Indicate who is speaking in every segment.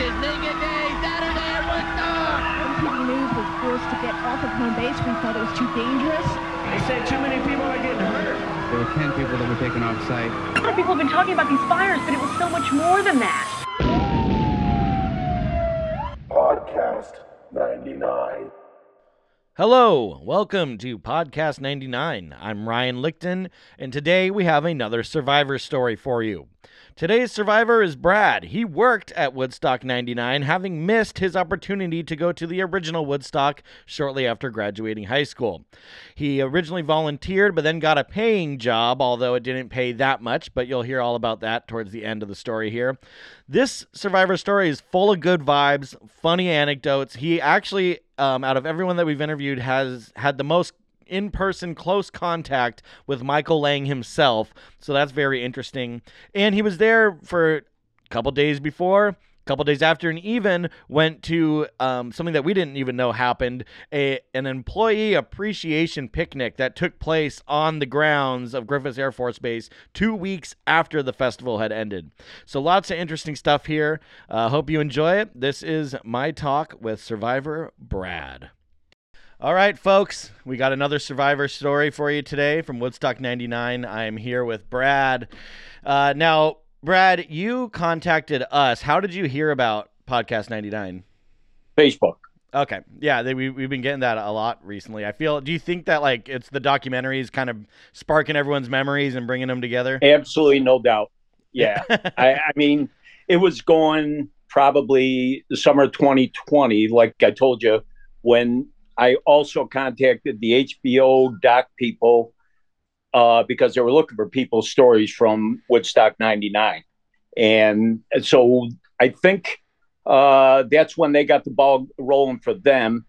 Speaker 1: is Nigga Day Saturday at Woodstock.
Speaker 2: MTV News was forced to get off of home base. We felt it was too dangerous.
Speaker 3: They said too many people are getting hurt.
Speaker 4: There were 10 people that were taken off site.
Speaker 5: A lot of people have been talking about these fires, but it was so much more than that.
Speaker 6: Podcast 99.
Speaker 7: Hello, welcome to Podcast 99. I'm Ryan Lichten, and today we have another Survivor story for you. Today's survivor is Brad. He worked at Woodstock 99, having missed his opportunity to go to the original Woodstock shortly after graduating high school. He originally volunteered, but then got a paying job, although it didn't pay that much, but you'll hear all about that towards the end of the story here. This survivor story is full of good vibes, funny anecdotes. He actually, um, out of everyone that we've interviewed, has had the most in person close contact with Michael Lang himself. So that's very interesting. And he was there for a couple days before. a Couple days after, and even went to um, something that we didn't even know happened a, an employee appreciation picnic that took place on the grounds of Griffiss Air Force Base two weeks after the festival had ended. So, lots of interesting stuff here. Uh, hope you enjoy it. This is my talk with Survivor Brad. All right, folks, we got another survivor story for you today from Woodstock 99. I am here with Brad. Uh, now, Brad, you contacted us. How did you hear about Podcast 99?
Speaker 8: Facebook.
Speaker 7: Okay. Yeah, they, we, we've been getting that a lot recently. I feel, do you think that like it's the documentaries kind of sparking everyone's memories and bringing them together?
Speaker 8: Absolutely, no doubt. Yeah. I, I mean, it was going probably the summer of 2020, like I told you, when I also contacted the HBO doc people uh, because they were looking for people's stories from Woodstock 99. And so I think uh, that's when they got the ball rolling for them.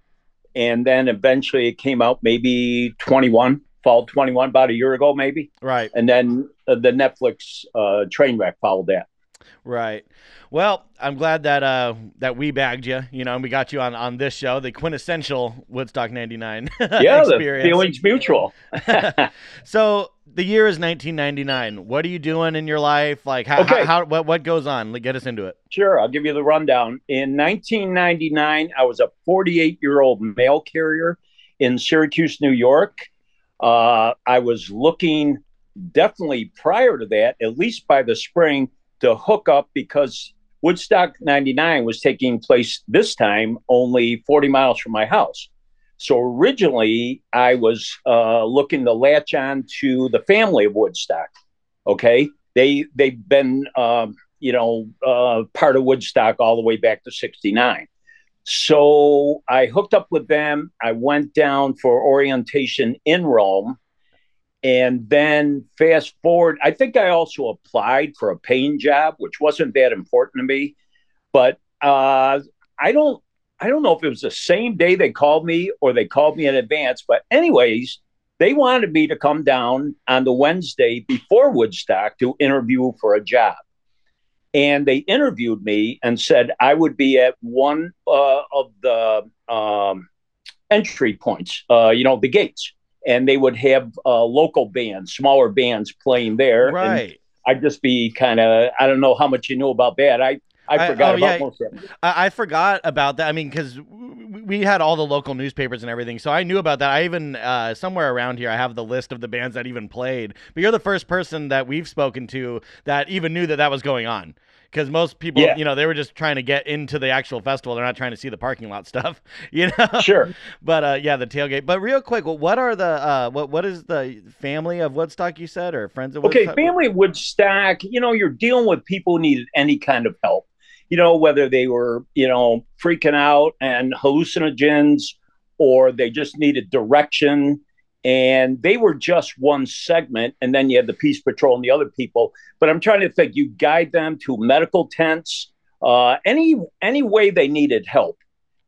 Speaker 8: And then eventually it came out maybe 21, fall 21, about a year ago, maybe.
Speaker 7: Right.
Speaker 8: And then uh, the Netflix uh, train wreck followed that.
Speaker 7: Right. Well, I'm glad that uh that we bagged you, you know, and we got you on on this show, the quintessential Woodstock 99
Speaker 8: Yeah, the
Speaker 7: experience.
Speaker 8: feelings mutual.
Speaker 7: so, the year is 1999. What are you doing in your life? Like how,
Speaker 8: Okay.
Speaker 7: how, how what what goes on? Like, Get us into it.
Speaker 8: Sure, I'll give you the rundown. In 1999, I was a 48 year old mail carrier in Syracuse, New York. Uh, I was looking definitely prior to that, at least by the spring, to hook up because Woodstock 99 was taking place this time only 40 miles from my house. So originally, I was uh, looking to latch on to the family of Woodstock. Okay, they they've been um, you know uh, part of Woodstock all the way back to '69. So I hooked up with them. I went down for orientation in Rome, and then fast forward. I think I also applied for a paying job, which wasn't that important to me, but uh, I don't. I don't know if it was the same day they called me or they called me in advance, but anyways, they wanted me to come down on the Wednesday before Woodstock to interview for a job. And they interviewed me and said I would be at one uh, of the um, entry points, uh, you know, the gates, and they would have uh, local bands, smaller bands playing there. and
Speaker 7: Right.
Speaker 8: I'd just be kind of, I don't know how much you know about that. I, I
Speaker 7: I-
Speaker 8: forgot
Speaker 7: oh,
Speaker 8: about
Speaker 7: yeah.
Speaker 8: most of it.
Speaker 7: I, I forgot about that. I mean, because we had all the local newspapers and everything, so I knew about that. I even uh, somewhere around here, I have the list of the bands that even played. But you're the first person that we've spoken to that even knew that that was going on. Because most people,
Speaker 8: Yeah.
Speaker 7: you know, they were just trying to get into the actual festival. They're not trying to see the parking lot stuff, you know.
Speaker 8: Sure.
Speaker 7: But uh, yeah, the tailgate. But real quick, what are the uh, what what is the family of Woodstock? You said or friends of
Speaker 8: Okay,
Speaker 7: Woodstock?
Speaker 8: family Woodstock, you know, you're dealing with people who needed any kind of help. You know, whether they were, you know, freaking out and hallucinogens or they just needed direction. And they were just one segment. And then you had the Peace Patrol and the other people. But I'm trying to think, you guide them to medical tents, uh, any any way they needed help.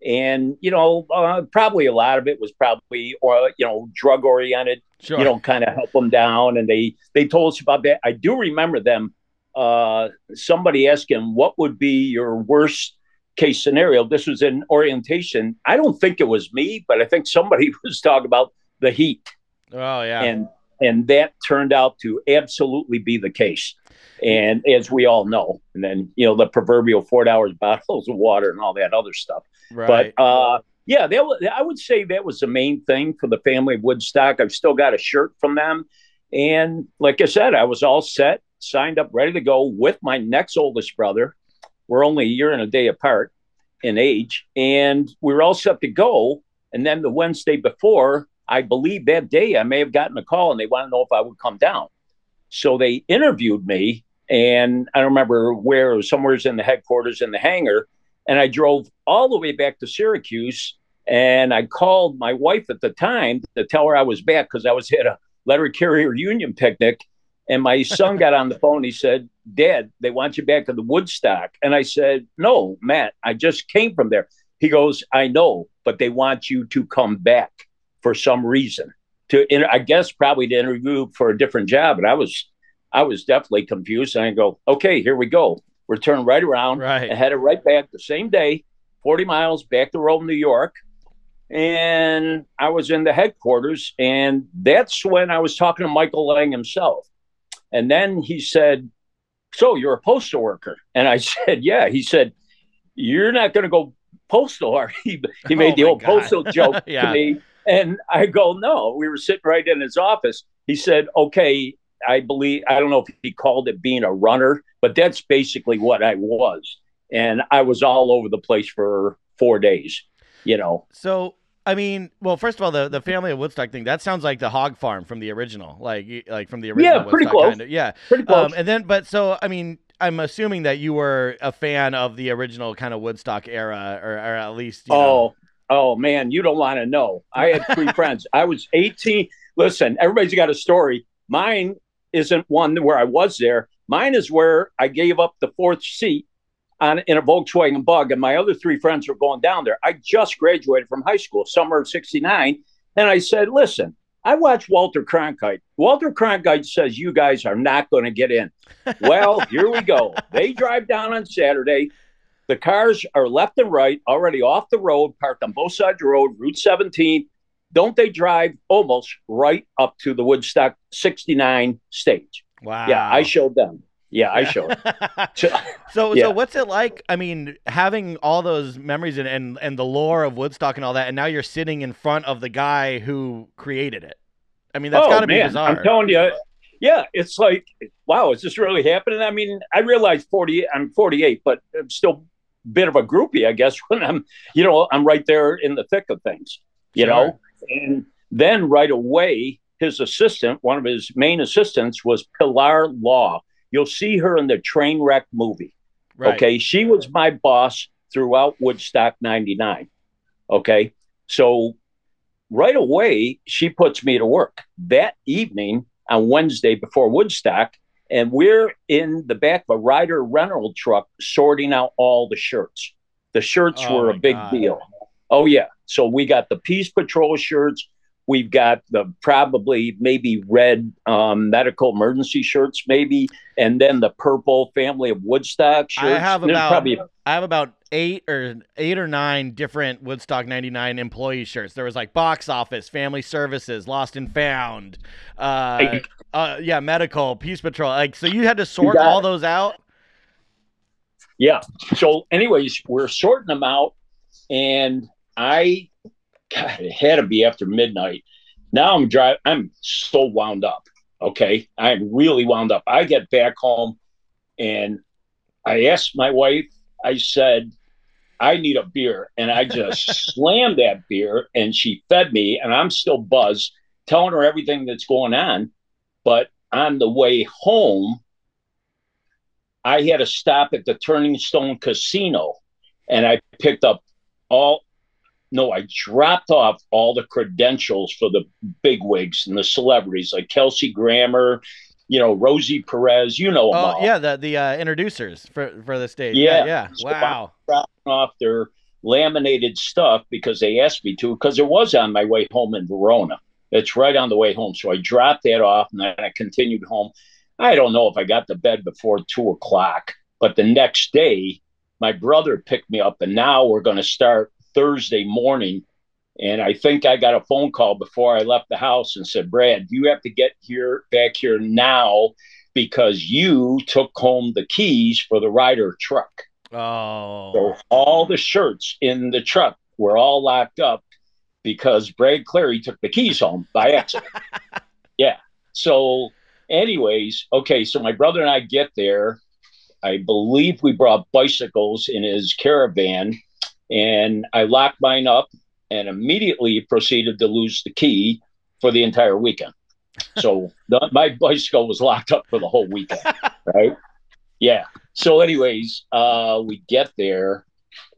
Speaker 8: And, you know, uh, probably a lot of it was probably, or, you know, drug oriented
Speaker 7: Sure.
Speaker 8: you know, kind of help them down. And they they told us about that. I do remember them. Uh, somebody asking what would be your worst case scenario. This was in orientation. I don't think it was me, but I think somebody was talking about the heat,
Speaker 7: oh yeah.
Speaker 8: and and that turned out to absolutely be the case. And as we all know, and then you know the proverbial four hours bottles of water and all that other stuff.
Speaker 7: Right.
Speaker 8: But uh, yeah, that was, I would say that was the main thing for the family of Woodstock. I've still got a shirt from them, and like I said, I was all set, signed up, ready to go with my next oldest brother. We're only a year and a day apart in age, and we were all set to go. And then the Wednesday before, I believe that day, I may have gotten a call, and they wanted to know if I would come down. So they interviewed me, and I don't remember where it was. Somewhere in the headquarters in the hangar, and I drove all the way back to Syracuse. And I called my wife at the time to tell her I was back because I was at a letter carrier union picnic. And my son got on the phone. He said, Dad, they want you back to the Woodstock. And I said, No, Matt, I just came from there. He goes, I know, but they want you to come back for some reason. To, I guess, probably to interview for a different job. And I was, I was definitely confused. And I go, okay, here we go. We're turning right around
Speaker 7: Right.
Speaker 8: and headed right back the same day, 40 miles back to Rome, New York. And I was in the headquarters, and that's when I was talking to Michael Lang himself. And then he said, So you're a postal worker? And I said, Yeah. He said, You're not going to go postal, are you? He made
Speaker 7: Oh
Speaker 8: the old
Speaker 7: God.
Speaker 8: postal joke
Speaker 7: Yeah.
Speaker 8: to me. And I go, No, we were sitting right in his office. He said, Okay, I believe, I don't know if he called it being a runner, but that's basically what I was. And I was all over the place for four days, you know.
Speaker 7: So, I mean, well, first of all, the, the family of Woodstock thing that sounds like the hog farm from the original, like like from the original.
Speaker 8: Yeah, pretty
Speaker 7: Woodstock
Speaker 8: close.
Speaker 7: Kind of. Yeah.
Speaker 8: Pretty close.
Speaker 7: Um, and then, but so, I mean, I'm assuming that you were a fan of the original kind of Woodstock era, or, or at least. You know,
Speaker 8: Oh, man, you don't want to know. I had three friends. I was 18. Listen, everybody's got a story. Mine isn't one where I was there. Mine is where I gave up the fourth seat on in a Volkswagen Bug, and my other three friends were going down there. I just graduated from high school, summer of '69, and I said, "Listen, I watched Walter Cronkite. Walter Cronkite says you guys are not going to get in. Well, here we go. They drive down on Saturday. The cars are left and right, already off the road, parked on both sides of the road, Route 17. Don't they drive almost right up to the Woodstock 69 stage?
Speaker 7: wow.
Speaker 8: Yeah, I showed them. Yeah, I showed. So,
Speaker 7: So,
Speaker 8: Yeah.
Speaker 7: so what's it like? I mean, having all those memories and, and and the lore of Woodstock and all that, and now you're sitting in front of the guy who created it. I mean, that's
Speaker 8: oh,
Speaker 7: got to be bizarre.
Speaker 8: I'm telling you, yeah, it's like, wow, is this really happening? I mean, I realize 40, I'm 48, but I'm still bit of a groupie, I guess, when I'm, you know, I'm right there in the thick of things, you
Speaker 7: Sure.
Speaker 8: know? And then right away, his assistant, one of his main assistants was Pilar Law. You'll see her in the Trainwreck movie.
Speaker 7: Right.
Speaker 8: Okay. She was my boss throughout Woodstock 99. Okay. So right away, she puts me to work that evening on Wednesday before Woodstock. And we're in the back of a Ryder rental truck sorting out all the shirts. The shirts
Speaker 7: Oh,
Speaker 8: were a big
Speaker 7: God.
Speaker 8: deal. Oh, yeah. So we got the Peace Patrol shirts. We've got the probably maybe red um, medical emergency shirts, maybe, and then the purple family of Woodstock shirts.
Speaker 7: I have about
Speaker 8: probably
Speaker 7: I have about eight or eight or nine different Woodstock '99 employee shirts. There was like box office, family services, lost and found, uh, uh, yeah, medical, peace patrol. Like, so you had to sort all
Speaker 8: it.
Speaker 7: those out.
Speaker 8: Yeah. So, anyways, we're sorting them out, and I, God, it had to be after midnight. Now I'm driving. I'm so wound up. Okay, I'm really wound up. I get back home, and I asked my wife. I said, "I need a beer," and I just slammed that beer, and she fed me, and I'm still buzzed, telling her everything that's going on. But on the way home, I had to stop at the Turning Stone Casino and I picked up all, no, I dropped off all the credentials for the bigwigs and the celebrities like Kelsey Grammer, you know, Rosie Perez, you know them
Speaker 7: Oh
Speaker 8: all.
Speaker 7: yeah, the the uh, introducers for for the stage.
Speaker 8: Yeah.
Speaker 7: yeah.
Speaker 8: So
Speaker 7: Wow.
Speaker 8: dropping off their laminated stuff because they asked me to, because it was on my way home in Verona. It's right on the way home. So I dropped that off and then I continued home. I don't know if I got to bed before two o'clock, but the next day, my brother picked me up, and now we're going to start Thursday morning. And I think I got a phone call before I left the house and said, Brad, you have to get here back here now because you took home the keys for the Ryder truck.
Speaker 7: Oh.
Speaker 8: So all the shirts in the truck were all locked up because Brad Clary took the keys home by accident. yeah. So, anyways, okay. So my brother and I get there. I believe we brought bicycles in his caravan, and I locked mine up and immediately proceeded to lose the key for the entire weekend. So the, my bicycle was locked up for the whole weekend, right? Yeah. So, anyways, uh, we get there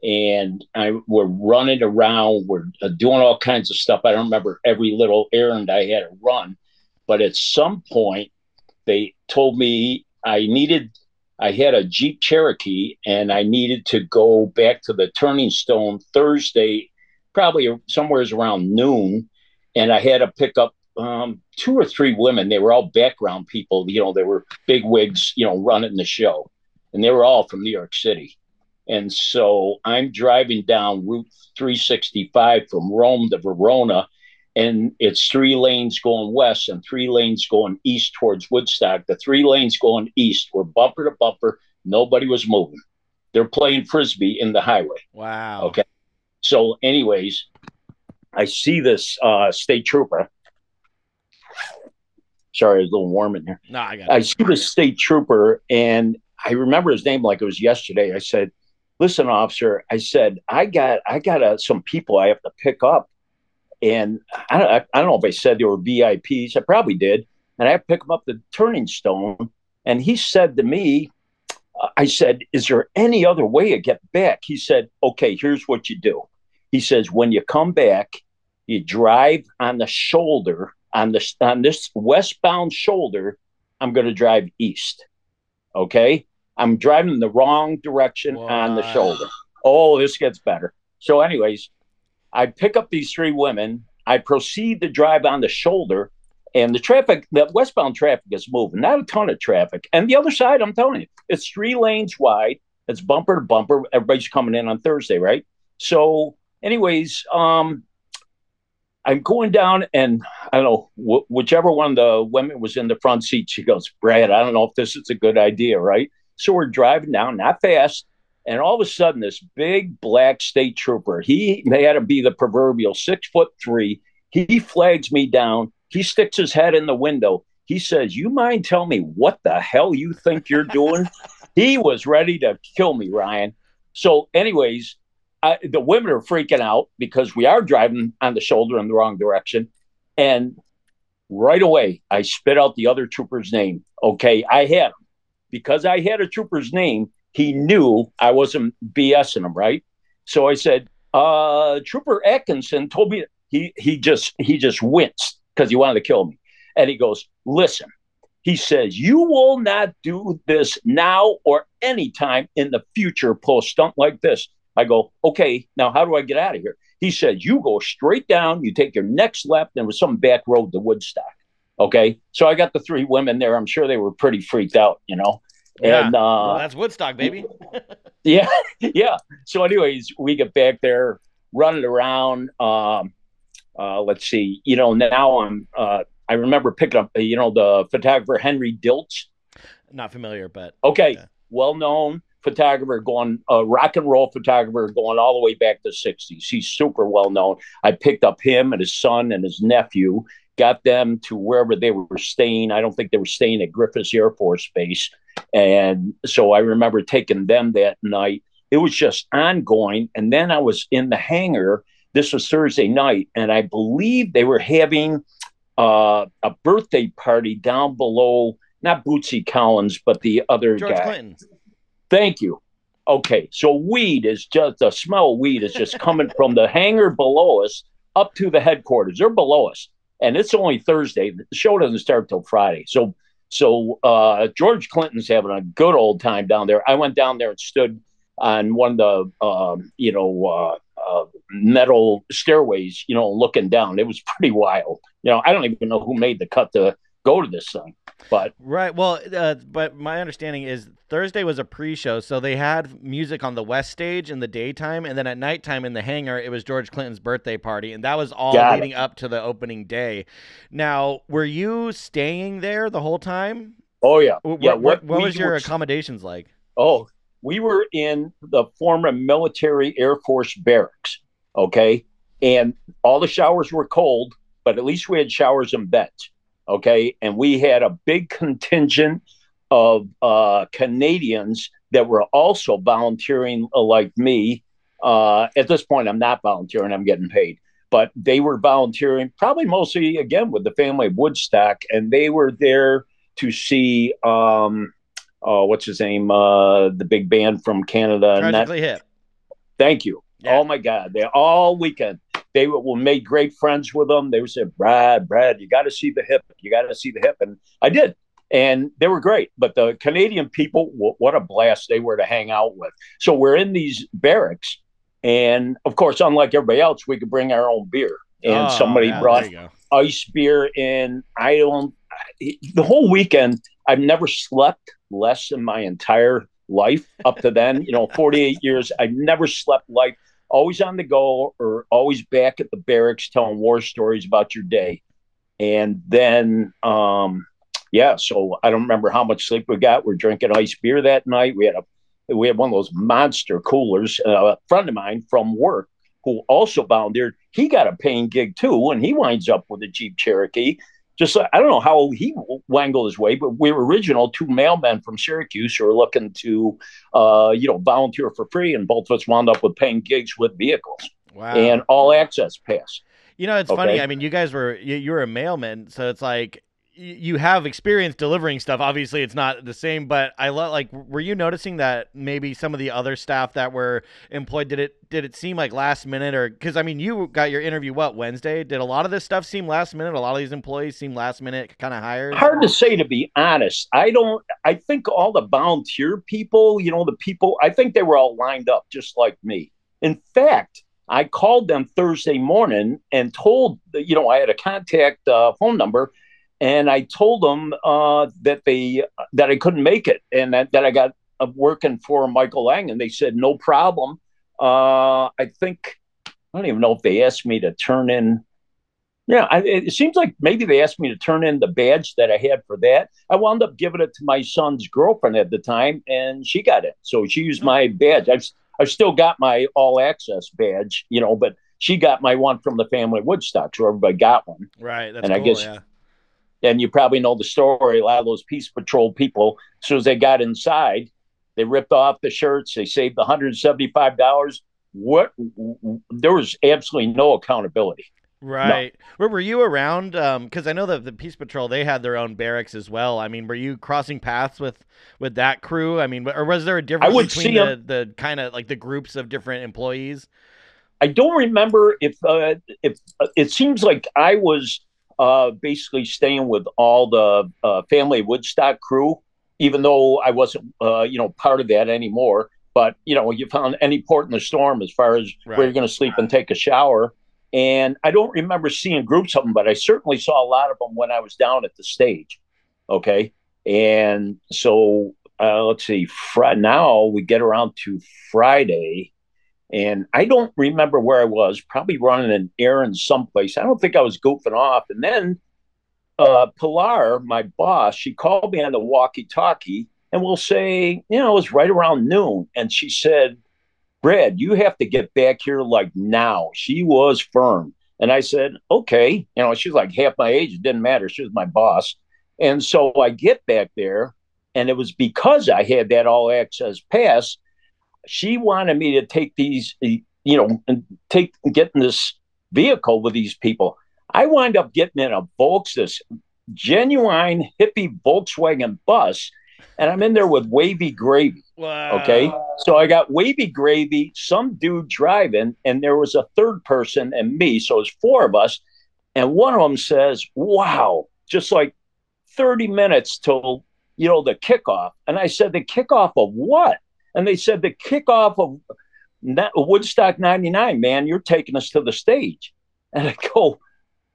Speaker 8: and I we're running around. We're uh, doing all kinds of stuff. I don't remember every little errand I had to run, but at some point they told me I needed. I had a Jeep Cherokee and I needed to go back to the Turning Stone Thursday, probably somewhere around noon, and I had to pick up um, two or three women. They were all background people. You know, they were big wigs. You know, running the show, and they were all from New York City. And so I'm driving down Route 365 from Rome to Verona, and it's three lanes going west and three lanes going east towards Woodstock. The three lanes going east were bumper to bumper. Nobody was moving. They're playing frisbee in the highway.
Speaker 7: Wow.
Speaker 8: Okay. So, anyways, I see this uh, state trooper. Sorry, it's a little warm in here.
Speaker 7: No, I got
Speaker 8: I
Speaker 7: it.
Speaker 8: see the state trooper, and I remember his name like it was yesterday. I said, "Listen, officer," I said, "I got, I got uh, some people I have to pick up, and I don't, I don't know if I said they were VIPs. I probably did, and I pick them up the Turning Stone." And he said to me, "I said, is there any other way to get back?" He said, "Okay, here's what you do." He says, "When you come back, you drive on the shoulder." On this on this westbound shoulder, I'm going to drive east. Okay, I'm driving the wrong direction on the shoulder. Oh, this gets better. So, anyways, I pick up these three women. I proceed to drive on the shoulder, and the traffic, the westbound traffic is moving, not a ton of traffic. And the other side, I'm telling you, it's three lanes wide. It's bumper to bumper. Everybody's coming in on Thursday, right? So, anyways, um, I'm going down, and I don't know wh- whichever one of the women was in the front seat. She goes, "Brad, I don't know if this is a good idea, right?" So we're driving down, not fast, and all of a sudden, this big black state trooper, he they had to be the proverbial six foot three. He flags me down. He sticks his head in the window. He says, "You mind telling me what the hell you think you're doing?" he was ready to kill me, Ryan. So, anyways, I, the women are freaking out because we are driving on the shoulder in the wrong direction. And right away, I spit out the other trooper's name. Okay, I had him. Because I had a trooper's name, he knew I wasn't BSing him, right? So I said, uh, Trooper Atkinson told me he he just he just winced because he wanted to kill me. And he goes, Listen, he says, You will not do this now or anytime in the future, pull a stunt like this. I go, okay, now how do I get out of here? He said, you go straight down, you take your next left, and there was some back road to Woodstock. Okay. So I got the three women there. I'm sure they were pretty freaked out, you know.
Speaker 7: Yeah.
Speaker 8: And uh,
Speaker 7: Well, that's Woodstock, baby.
Speaker 8: yeah, yeah. So, anyways, we get back there, running around. Um, uh, let's see, you know, now I'm. Uh, I remember picking up, you know, the photographer Henry Diltz.
Speaker 7: Not familiar, but
Speaker 8: Okay,
Speaker 7: Yeah.
Speaker 8: well known photographer, going uh, rock and roll photographer, going all the way back to the '60s. He's super well known. I picked up him and his son and his nephew, got them to wherever they were staying. I don't think they were staying at Griffiss Air Force Base, and so I remember taking them that night. It was just ongoing, and then I was in the hangar. This was Thursday night, and I believe they were having uh, a birthday party down below. Not Bootsy Collins, but the other
Speaker 7: George
Speaker 8: guy.
Speaker 7: Clinton.
Speaker 8: Thank you. Okay, so weed is just the smell of weed is just coming from the hangar below us up to the headquarters. They're below us, and it's only Thursday. The show doesn't start till Friday. So, so uh, George Clinton's having a good old time down there. I went down there and stood on one of the um, you know uh, uh, metal stairways, you know, looking down. It was pretty wild. You know, I don't even know who made the cut to go to this thing, but
Speaker 7: Right. Well, uh, but my understanding is Thursday was a pre-show, so they had music on the west stage in the daytime, and then at nighttime in the hangar, it was George Clinton's birthday party, and that was all
Speaker 8: Got it.
Speaker 7: leading up to the opening day. Now, were you staying there the whole time?
Speaker 8: Oh yeah,
Speaker 7: What,
Speaker 8: yeah.
Speaker 7: what, what was your
Speaker 8: were-
Speaker 7: accommodations like?
Speaker 8: Oh, we were in the former military Air Force barracks. Okay. And all the showers were cold, but at least we had showers and beds. Okay. And we had a big contingent of uh, Canadians that were also volunteering, uh, like me. Uh, at this point, I'm not volunteering, I'm getting paid. But they were volunteering, probably mostly again with the family of Woodstock, and they were there to see um, oh, what's his name? Uh, the big band from Canada. and that-
Speaker 7: hip.
Speaker 8: thank you.
Speaker 7: Yeah.
Speaker 8: Oh my God, they all weekend. They were, made great friends with them. They would say, Brad, Brad, you got to see the hip. You got to see the hip, and I did. And they were great. But the Canadian people, wh- what a blast they were to hang out with. So we're in these barracks, and of course, unlike everybody else, we could bring our own beer. And
Speaker 7: Oh,
Speaker 8: somebody
Speaker 7: yeah,
Speaker 8: brought ice beer in. I don't. The whole weekend, I've never slept less in my entire life up to then. You know, 48 years, I've never slept like always on the go or always back at the barracks telling war stories about your day. And then, um, yeah, so I don't remember how much sleep we got. We're drinking ice beer that night. We had a we had one of those monster coolers. Uh, a friend of mine from work who also volunteered, he got a paying gig too, and he winds up with a Jeep Cherokee. Just I don't know how he wangled his way, but we were original two mailmen from Syracuse who were looking to, uh, you know, volunteer for free, and both of us wound up with paying gigs with vehicles
Speaker 7: Wow.
Speaker 8: and all access pass.
Speaker 7: You know, it's funny. I mean, you guys were you, you were a mailman, so it's like you have experience delivering stuff. Obviously, it's not the same, but I like. Were you noticing that maybe some of the other staff that were employed did it did it seem like last minute or because I mean you got your interview what Wednesday? Did a lot of this stuff seem last minute? A lot of these employees seem last minute kind of hired.
Speaker 8: Hard to say, to be honest. I don't. I think all the volunteer people, you know, the people. I think they were all lined up just like me. In fact, I called them Thursday morning and told, you know, I had a contact uh, phone number, and I told them uh, that they that I couldn't make it, and that, that I got uh, working for Michael Lang, and they said no problem. Uh, I think I don't even know if they asked me to turn in. Yeah, I, it seems like maybe they asked me to turn in the badge that I had for that. I wound up giving it to my son's girlfriend at the time, and she got it. So she used my badge. I've I've still got my all access badge, you know, but she got my one from the family Woodstock, so everybody got one.
Speaker 7: right. That's
Speaker 8: and I guess-
Speaker 7: yeah.
Speaker 8: And you probably know the story. A lot of those Peace Patrol people, as soon as they got inside, they ripped off the shirts. They saved one hundred seventy-five dollars. What? There was absolutely no accountability.
Speaker 7: Right. Were, were you around? Because I know that the Peace Patrol they had their own barracks as well. I mean, were you crossing paths with with that crew? I mean, or was there a difference
Speaker 8: would
Speaker 7: between
Speaker 8: see
Speaker 7: the, the kind of like the groups of different employees?
Speaker 8: I don't remember if uh, if uh, it seems like I was uh, basically staying with all the uh, family Woodstock crew, even though I wasn't uh, you know part of that anymore. But you know, you found any port in the storm as far as
Speaker 7: Right.
Speaker 8: where you're going to sleep and take a shower. And I don't remember seeing groups of them, but I certainly saw a lot of them when I was down at the stage. Okay, and so uh, let's see. Fri- now we get around to Friday and I don't remember where I was, probably running an errand someplace. I don't think I was goofing off. And then uh, Pilar, my boss, she called me on the walkie talkie and we'll say, you know, it was right around noon. And she said, Brad, you have to get back here like now. She was firm. And I said, okay. You know, she's like half my age. It didn't matter. She was my boss. And so I get back there, and it was because I had that all access pass she wanted me to take these, eh, you know, and take get in this vehicle with these people. I wind up getting in a Volks, this genuine hippie Volkswagen bus, and I'm in there with Wavy Gravy.
Speaker 7: Wow.
Speaker 8: Okay, so I got Wavy Gravy, some dude driving, and there was a third person and me, so it was four of us. And one of them says, "Wow, just like 30 minutes till you know the kickoff." And I said, "The kickoff of what?" And they said, the kickoff of Woodstock 99, man, you're taking us to the stage. And I go,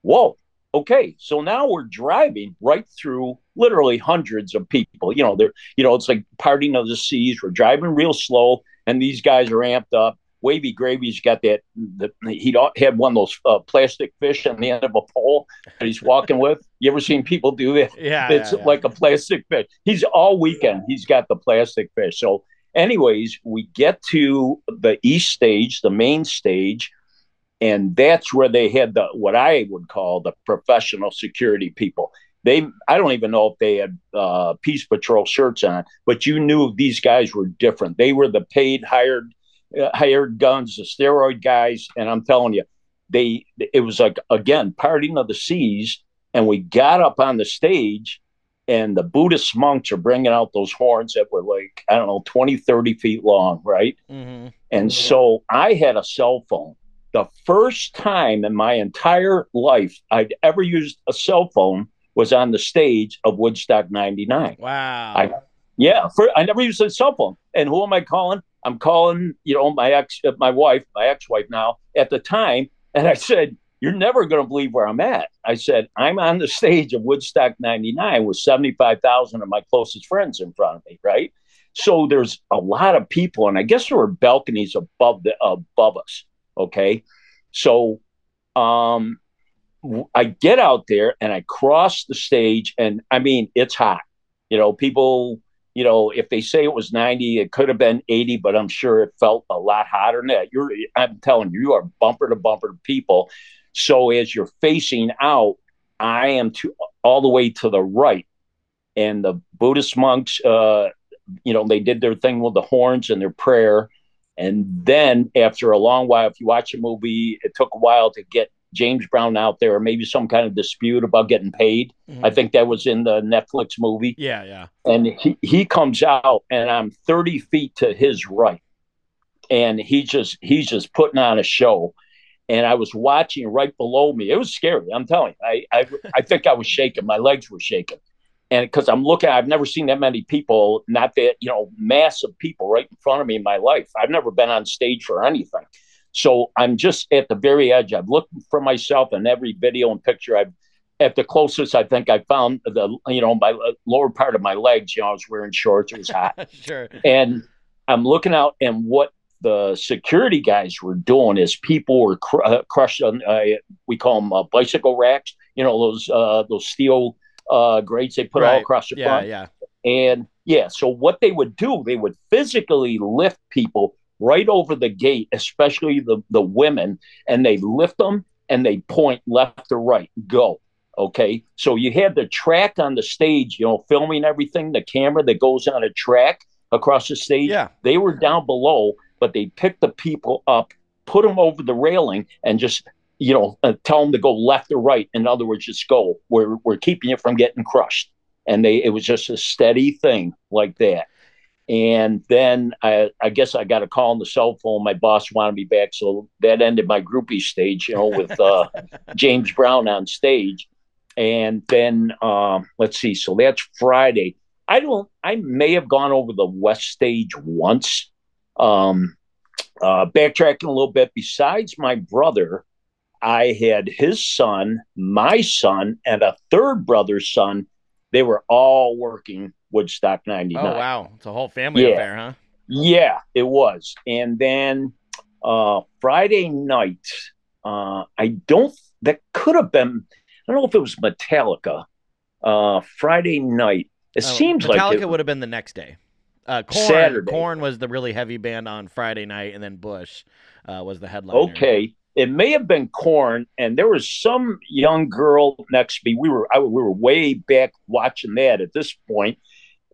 Speaker 8: whoa, okay. So now we're driving right through literally hundreds of people. You know, they're, you know, it's like parting of the seas. We're driving real slow, and these guys are amped up. Wavy Gravy's got that. The, he had one of those uh, plastic fish on the end of a pole that he's walking with. You ever seen people do that?
Speaker 7: Yeah,
Speaker 8: it's
Speaker 7: yeah, yeah.
Speaker 8: like a plastic fish. He's all weekend. He's got the plastic fish. So, anyways, we get to the east stage, the main stage, and that's where they had the what I would call the professional security people. They, I don't even know if they had uh, Peace Patrol shirts on, but you knew these guys were different. They were the paid, hired, uh, hired guns, the steroid guys, and I'm telling you, they. It was like again parting of the seas, and we got up on the stage, and the Buddhist monks are bringing out those horns that were like I don't know 20, 30 feet long, right?
Speaker 7: hmm
Speaker 8: And so I had a cell phone. The first time in my entire life I'd ever used a cell phone was on the stage of Woodstock 99.
Speaker 7: Wow.
Speaker 8: I, yeah, for, I never used a cell phone. And who am I calling? I'm calling, you know, my ex, my wife, my ex-wife now at the time. And I said, you're never going to believe where I'm at. I said, I'm on the stage of Woodstock 99 with 75,000 of my closest friends in front of me, right? So there's a lot of people, and I guess there were balconies above the above us. Okay, so um, I get out there and I cross the stage, and I mean it's hot. You know, people. You know, if they say it was 90, it could have been 80, but I'm sure it felt a lot hotter than that. You're, I'm telling you, you are bumper to bumper to people. So as you're facing out, I am to all the way to the right, and the Buddhist monks, uh, you know, they did their thing with the horns and their prayer, and then after a long while, if you watch a movie, it took a while to get James Brown out there, or maybe some kind of dispute about getting paid.
Speaker 7: Mhm.
Speaker 8: I think that was in the Netflix movie
Speaker 7: yeah, yeah.
Speaker 8: and he, he comes out and i'm 30 feet to his right and he just he's just putting on a show and i was watching right below me. It was scary i'm telling you. I i, I think i was shaking. My legs were shaking. And because i'm looking i've never seen that many people not that you know massive people right in front of me in my life. I've never been on stage for anything. So i'm just at the very edge. I've looked for myself in every video and picture. I've at the closest I think I found the you know my lower part of my legs. You know, I was wearing shorts. It was hot,
Speaker 7: sure.
Speaker 8: and I'm looking out, and what the security guys were doing is people were cr- uh, crushed on. Uh, we call them uh, bicycle racks. You know those uh, those steel uh, grates they put all across the
Speaker 7: Yeah,
Speaker 8: front.
Speaker 7: yeah.
Speaker 8: And yeah, so what they would do, they would physically lift people right over the gate, especially the, the women, and they lift them and they point left to right, go. Okay. So you had the track on the stage, you know, filming everything, the camera that goes on a track across the stage.
Speaker 7: Yeah.
Speaker 8: They were down below, but they picked the people up, put them over the railing, and just, you know, uh, tell them to go left or right. In other words, just go. We're, we're keeping you from getting crushed and they it was just a steady thing like that and then I, I guess I got a call on the cell phone. My boss wanted me back, so that ended my groupie stage, you know, with uh, James Brown on stage. And then um, let's see, so that's Friday. I don't. I may have gone over the West Stage once. Um, uh, backtracking a little bit. Besides my brother, I had his son, my son, and a third brother's son. They were all working Woodstock 99.
Speaker 7: Oh wow, it's a whole family
Speaker 8: Yeah.
Speaker 7: affair, huh?
Speaker 8: Yeah, it was. And then uh, Friday night, uh, I don't. That could have been. I don't know if it was Metallica. Uh, Friday night. It
Speaker 7: Oh,
Speaker 8: seems
Speaker 7: Metallica
Speaker 8: like it,
Speaker 7: would have been the next day. Uh, Korn,
Speaker 8: Saturday.
Speaker 7: Korn was the really heavy band on Friday night, and then Bush uh, was the headliner.
Speaker 8: Okay, it may have been Korn, and there was some young girl next to me. We were I, we were way back watching that at this point,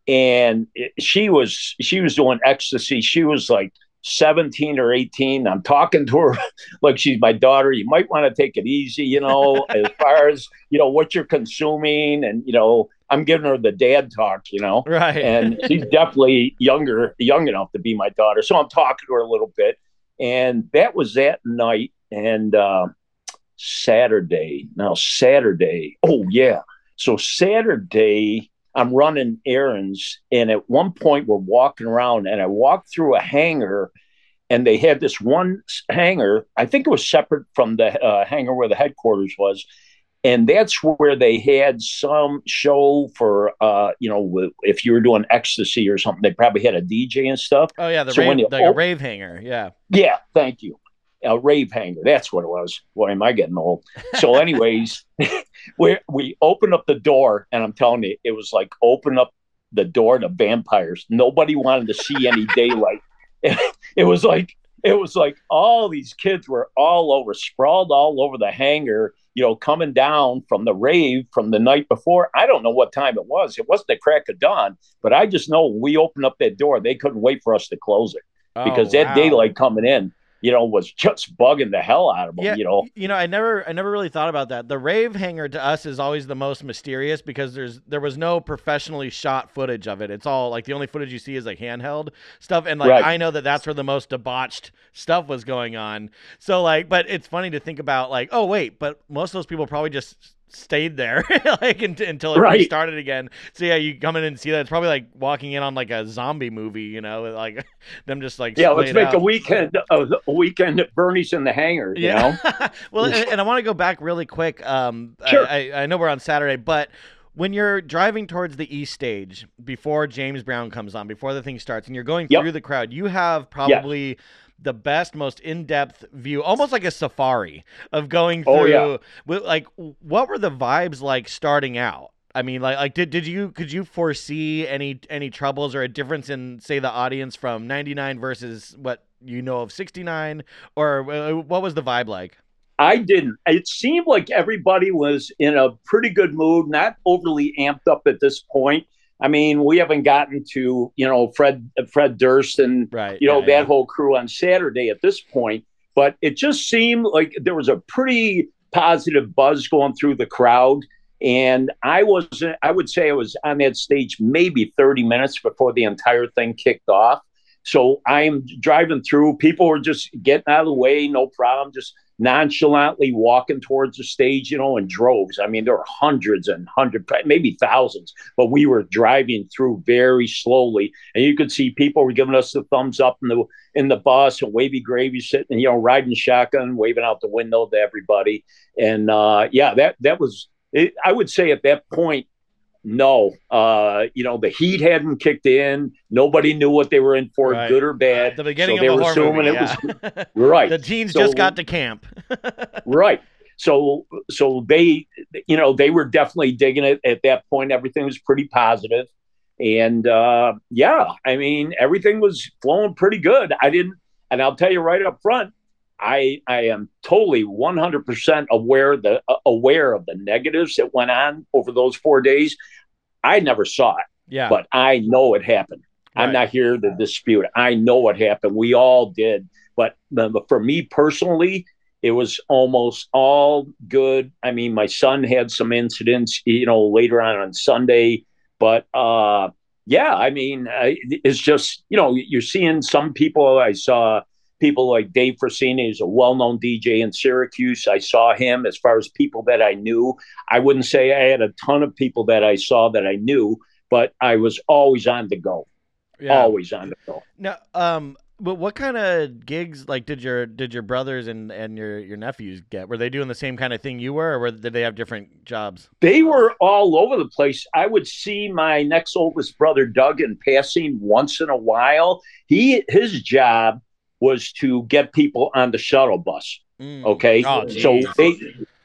Speaker 8: and it, she was she was doing ecstasy. She was like seventeen or eighteen. I'm talking to her like she's my daughter. You might want to take it easy, you know, as far as you know what you're consuming, and you know I'm giving her the dad talk, you know
Speaker 7: Right.
Speaker 8: and she's definitely younger, young enough to be my daughter. So I'm talking to her a little bit, and that was that night. And uh, Saturday, now Saturday, oh yeah, so Saturday I'm running errands, and at one point we're walking around, and I walked through a hangar. And they had this one hangar. I think it was separate from the uh, hangar where the headquarters was, and that's where they had some show for uh you know if you were doing ecstasy or something they probably had a dj and stuff
Speaker 7: Oh yeah, the
Speaker 8: So
Speaker 7: rave,
Speaker 8: you
Speaker 7: like a rave hanger. Yeah.
Speaker 8: yeah thank you a rave hanger that's what it was Why am i getting old so anyways we we opened up the door and i'm telling you it was like open up the door to vampires. Nobody wanted to see any daylight. It was like it was like all these kids were all over sprawled all over the hangar you know coming down from the rave from the night before. I don't know what time it was. It wasn't the crack of dawn but i just know when we opened up that door they couldn't wait for us to close it oh, because
Speaker 7: Oh,
Speaker 8: that
Speaker 7: wow.
Speaker 8: daylight coming in you know was just bugging the hell out of them
Speaker 7: Yeah,
Speaker 8: you know
Speaker 7: you know, I never, I never really thought about that. The rave hanger to us is always the most mysterious because there's, there was no professionally shot footage of it. It's all like the only footage you see is like handheld stuff, and like
Speaker 8: Right.
Speaker 7: I know that that's where the most debauched stuff was going on. So like, but it's funny to think about like, oh wait, but most of those people probably just stayed there like unt- until it
Speaker 8: Right.
Speaker 7: restarted again. So yeah, you come in and see that it's probably like walking in on like a zombie movie, you know, like them just like
Speaker 8: yeah let's make a weekend a, a weekend at bernie's in the hangar you know
Speaker 7: well, and, and I want to go back really quick. Um,
Speaker 8: Sure.
Speaker 7: I, I, know we're on Saturday, but when you're driving towards the east stage before James Brown comes on, before the thing starts, and you're going
Speaker 8: Yep.
Speaker 7: through the crowd, you have probably the best, most in-depth view, almost like a safari of going through.
Speaker 8: Oh, yeah.
Speaker 7: with, like, what were the vibes like starting out? I mean, like, like did, did you could you foresee any any troubles or a difference in say the audience from '99 versus what you know of '69, or uh, what was the vibe like?
Speaker 8: I didn't. It seemed like everybody was in a pretty good mood, not overly amped up at this point. I mean, we haven't gotten to you know Fred Fred Durst and
Speaker 7: Right.
Speaker 8: you know
Speaker 7: yeah,
Speaker 8: that
Speaker 7: yeah.
Speaker 8: whole crew on Saturday at this point, but it just seemed like there was a pretty positive buzz going through the crowd. And I was, I would say I was on that stage maybe 30 minutes before the entire thing kicked off. So I'm driving through. People were just getting out of the way, no problem, just nonchalantly walking towards the stage, you know, in droves. I mean, there were hundreds and hundreds, maybe thousands, but we were driving through very slowly, and you could see people were giving us the thumbs up in the in the bus, and Wavy Gravy sitting, you know, riding shotgun, waving out the window to everybody, and uh, yeah, that that was. It, I would say at that point, no, uh, you know, the heat hadn't kicked in. Nobody knew what they were in for,
Speaker 7: Right.
Speaker 8: good or bad.
Speaker 7: the beginning
Speaker 8: so they
Speaker 7: of a
Speaker 8: were assuming
Speaker 7: movie.
Speaker 8: it
Speaker 7: yeah.
Speaker 8: was right.
Speaker 7: the teens
Speaker 8: So-
Speaker 7: just got to camp.
Speaker 8: right. So, so they, you know, they were definitely digging it at that point. Everything was pretty positive, and uh, yeah, I mean, everything was flowing pretty good. I didn't, and I'll tell you right up front, I I am totally 100% aware the uh, aware of the negatives that went on over those four days. I never saw it,
Speaker 7: yeah.
Speaker 8: but I know it happened. I'm not here to dispute it. I know what happened. We all did. But for me personally, it was almost all good. I mean, my son had some incidents, you know, later on on Sunday, but uh, yeah, I mean, uh, it's just you know, you're seeing some people. I saw people like Dave Frassini, who's a well-known DJ in Syracuse. I saw him as far as people that I knew. I wouldn't say I had a ton of people that I saw that I knew, but I was always on the go.
Speaker 7: yeah.
Speaker 8: Always on the go.
Speaker 7: Now, um, but what kind of gigs like did your did your brothers and and your your nephews get? Were they doing the same kind of thing you were, or were, did they have different jobs?
Speaker 8: They were all over the place. I would see my next oldest brother Doug in passing once in a while. He his job was to get people on the shuttle bus.
Speaker 7: Mm.
Speaker 8: Okay,
Speaker 7: Oh,
Speaker 8: so they,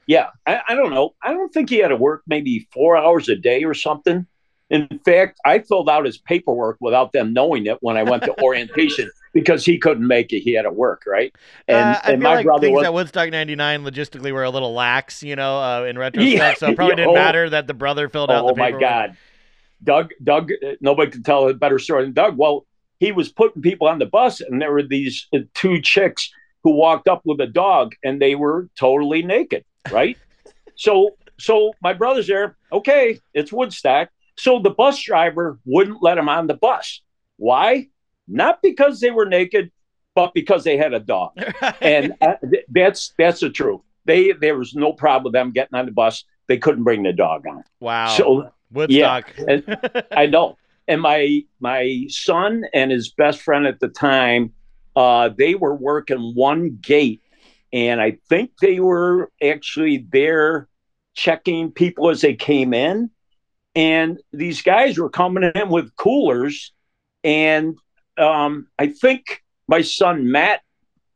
Speaker 8: yeah, I, I don't know. I don't think he had to work maybe four hours a day or something. In fact, I filled out his paperwork without them knowing it when I went to orientation because he couldn't make it. He had to work, right? And,
Speaker 7: uh, I
Speaker 8: and
Speaker 7: feel
Speaker 8: my
Speaker 7: like
Speaker 8: brother
Speaker 7: things
Speaker 8: was
Speaker 7: at Woodstock '99 logistically were a little lax, you know, uh, in retrospect.
Speaker 8: Yeah.
Speaker 7: So it probably didn't
Speaker 8: Oh.
Speaker 7: matter that the brother filled out the
Speaker 8: Oh my. God, Doug! Doug! uh, Nobody could tell a better story than Doug. Well, he was putting people on the bus, and there were these uh, two chicks who walked up with a dog, and they were totally naked, right? so, so my brother's there. Okay, it's Woodstock. So the bus driver wouldn't let him on the bus. Why? Not because they were naked, but because they had a dog and uh, th- that's that's the truth. They there was no problem with them getting on the bus. They couldn't bring the dog on.
Speaker 7: wow,
Speaker 8: So
Speaker 7: Woodstock.
Speaker 8: Yeah, I know. And my my son and his best friend at the time, uh, they were working one gate, and I think they were actually there checking people as they came in. And these guys were coming in with coolers. And um, I think my son Matt,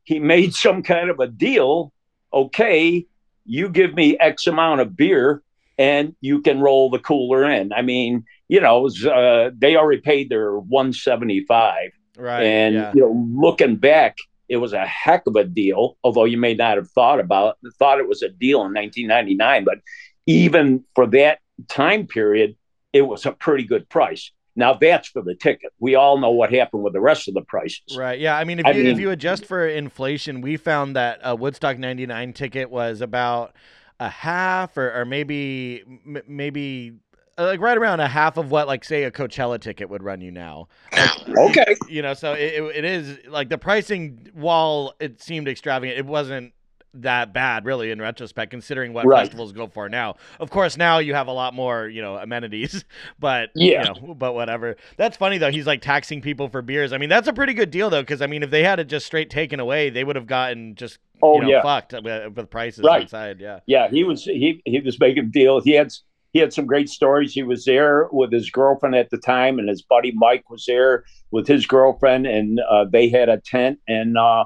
Speaker 8: he made some kind of a deal. Okay, you give me X amount of beer and you can roll the cooler in. I mean, you know, was, uh, they already paid their 175.
Speaker 7: Right.
Speaker 8: And
Speaker 7: yeah.
Speaker 8: you know, looking back, it was a heck of a deal. Although you may not have thought about it, thought it was a deal in 1999, but even for that time period, it was a pretty good price. Now that's for the ticket. We all know what happened with the rest of the prices.
Speaker 7: Right. Yeah. I mean, if
Speaker 8: I
Speaker 7: you if you adjust for inflation, we found that a Woodstock '99 ticket was about a half, or, or maybe m- maybe uh, like right around a half of what like say a Coachella ticket would run you now. Like,
Speaker 8: Okay.
Speaker 7: you know, so it, it is like the pricing. While it seemed extravagant, it wasn't that bad really in retrospect considering what
Speaker 8: Right.
Speaker 7: festivals go for now of course now you have a lot more you know amenities but
Speaker 8: Yeah.
Speaker 7: you know, but whatever that's funny though he's like taxing people for beers i mean that's a pretty good deal though because i mean if they had it just straight taken away they would have gotten just
Speaker 8: Oh
Speaker 7: you know
Speaker 8: yeah.
Speaker 7: fucked with, with prices
Speaker 8: Right.
Speaker 7: inside yeah
Speaker 8: Yeah, he was he he was making a deal. He had he had some great stories. He was there with his girlfriend at the time, and his buddy Mike was there with his girlfriend, and uh, they had a tent. And uh,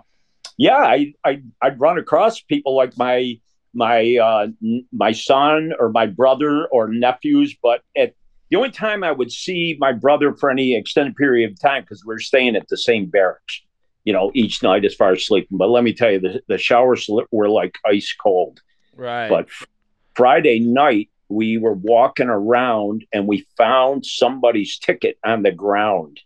Speaker 8: yeah, I I I'd run across people like my my uh, n- my son or my brother or nephews, but at the only time I would see my brother for any extended period of time because we are staying at the same barracks, you know, each night as far as sleeping. But let me tell you, the, the showers were like ice cold.
Speaker 7: right
Speaker 8: But f- Friday night, we were walking around and we found somebody's ticket on the ground.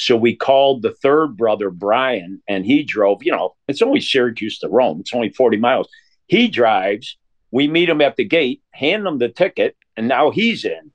Speaker 8: So we called the third brother, Brian, and he drove. You know, it's only Syracuse to Rome, it's only 40 miles. He drives. We meet him at the gate, hand him the ticket, and now he's in.